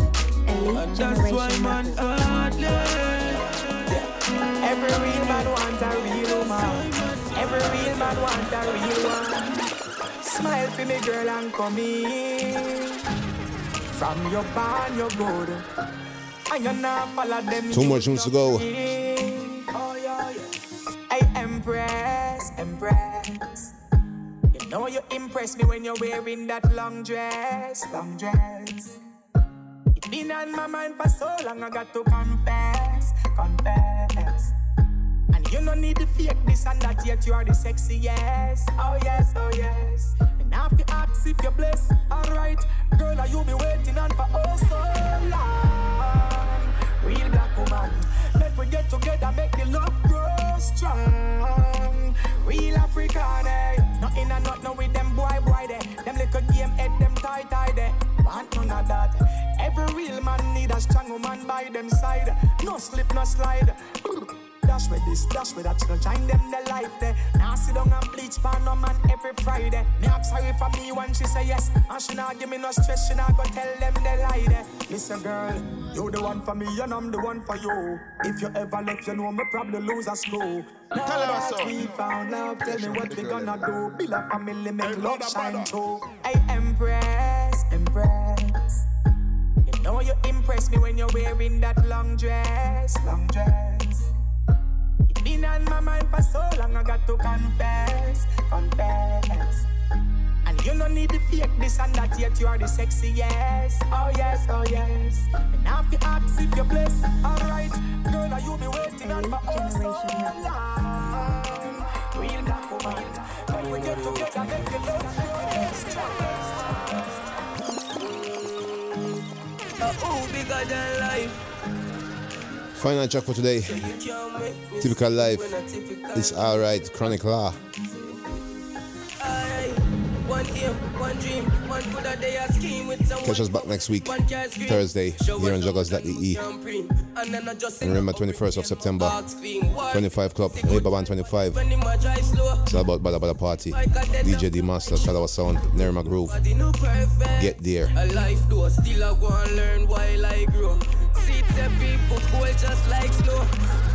And that's why man heartless. Every real man want a real woman. Every real man want a real one. Smile for me, girl, and come in. From your barn, you're good. And you're not follow them. Too much room to go. Oh, yeah, yeah. Hey, Empress, Empress. You know you impress me when you're wearing that long dress, long dress. Been on my mind for so long, I got to confess, confess. And you no need to fake this and that, yet you are the sexiest. Oh yes, oh yes. And now if you ask if you're blessed, alright. Girl, are you be waiting on for oh so long? Real black woman, let we get together, make the love grow strong. Real African, eh? Nothing and no with them boy, boy, there. Them little game head, them tie, tie, there. Want none of that. Every real man need a strong woman by them side. No slip, no slide. Dash with this, dash with that, you join them the life there. Now sit down and bleach pan no man every Friday. Me ask sorry for me when she say yes, and she not give me no stress, she not go tell them the lie there. Listen girl, you the one for me and I'm the one for you. If you ever left, you know me probably lose a school. Now Tell her that so. we found love, tell me what we gonna do. Build a family, make love shine through. Hey Empress, Empress. You impress me when you're wearing that long dress, long dress. It's been on my mind for so long, I got to confess, confess. And you no need to fake this and that, yet you are the sexiest. Oh yes, oh yes. And now if you ask if you're blessed, alright. Girl, are you be waiting on for so long? Real black woman, when we get together, make love Final track for today. Typical life. It's alright. Chronic Law. Aye. One aim, one dream, one good a day a scheme with someone. Catch us back next week, One can scream. Thursday, here on us Jugglerz.de. something we And then I just And remember, 21st of September, 25 Club, Labour Band 25. When him a drive slow, It's all about Badda Badda Party. DJ D Master, Talawah Sound, Nerima Groove. body. Get there. A life though, still I go and learn while I grow. See the people cool just like snow.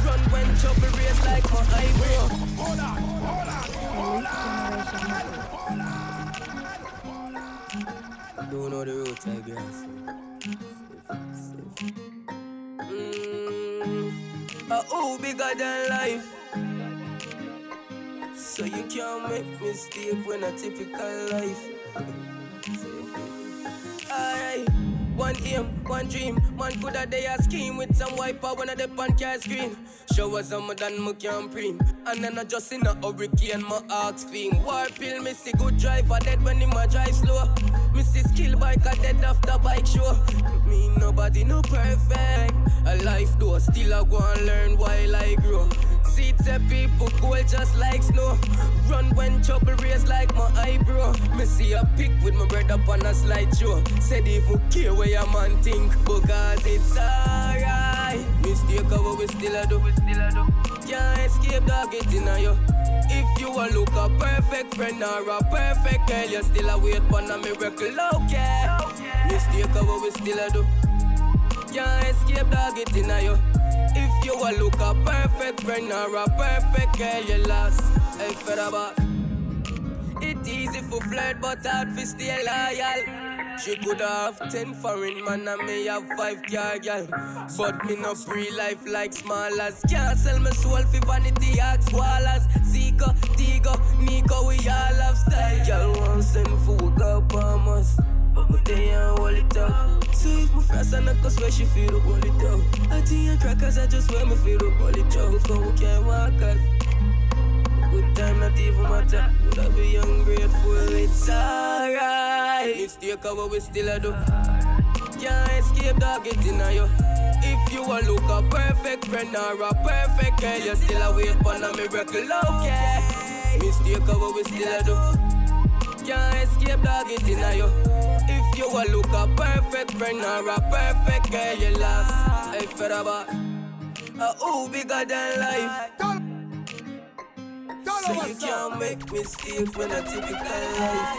Run when trouble race like my eyebrow. Hold on, hold on, hold on. Don't know the route, I guess. Mm, uh, oh, bigger than life. So you can't make mistake when a typical life. Aye. One aim, one dream, one could a day a scheme with some wiper when I dip on car screen. Show us some than my can preen. And then I just in a hurricane, my ox fiend. War pill, me see good driver dead when him a drive slow. Me see skill bike a dead after bike show. Me nobody no perfect. A life though, still I go and learn while I grow. See the people cool just like snow. Run when trouble race like my eyebrow. Me see a pic with my bread up on a slideshow. Said if you care where your man think, because it's alright. Mistake of what we still a do. Can't escape dog it in a you. If you a look a perfect friend or a perfect girl, you still a wait for a miracle, okay? Mistake of what we still a do. Can't escape dog it in a you. You a look a perfect friend or a perfect girl, you lost. Hey, fed. It easy for flirt, but hard for stay loyal. She could have ten foreign man and me have five car girl. But me no free life like small as Can't sell my soul for vanity at squallers. Zika, Tigo, Nico, we all have style. Girl want send for on us. Me up. So if my friends and I cause where she feel up. I think I crackers, I just wear me feel up. Cause we can't walk. Good time not even matter. Would I be young, grateful? It's alright. Mistake what we still a do. Can't escape dog it in you. If you a look a perfect friend or a perfect girl, you still a wait for a miracle, okay? Mistake what we still a do. Can't escape dog it in you. You a look a perfect friend or a perfect girl, you lost. Hey, about. Uh, ooh, bigger than life. So you can't make mistakes when I typical life.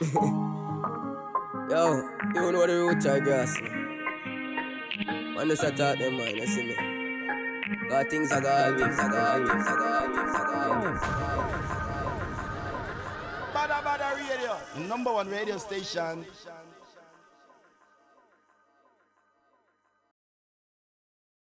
Yo, you know the root I gas. When they start talk them mind, you see me. Got things I got, things I got, things I got, things I got, things I got. Badda Badda Radio, number one radio station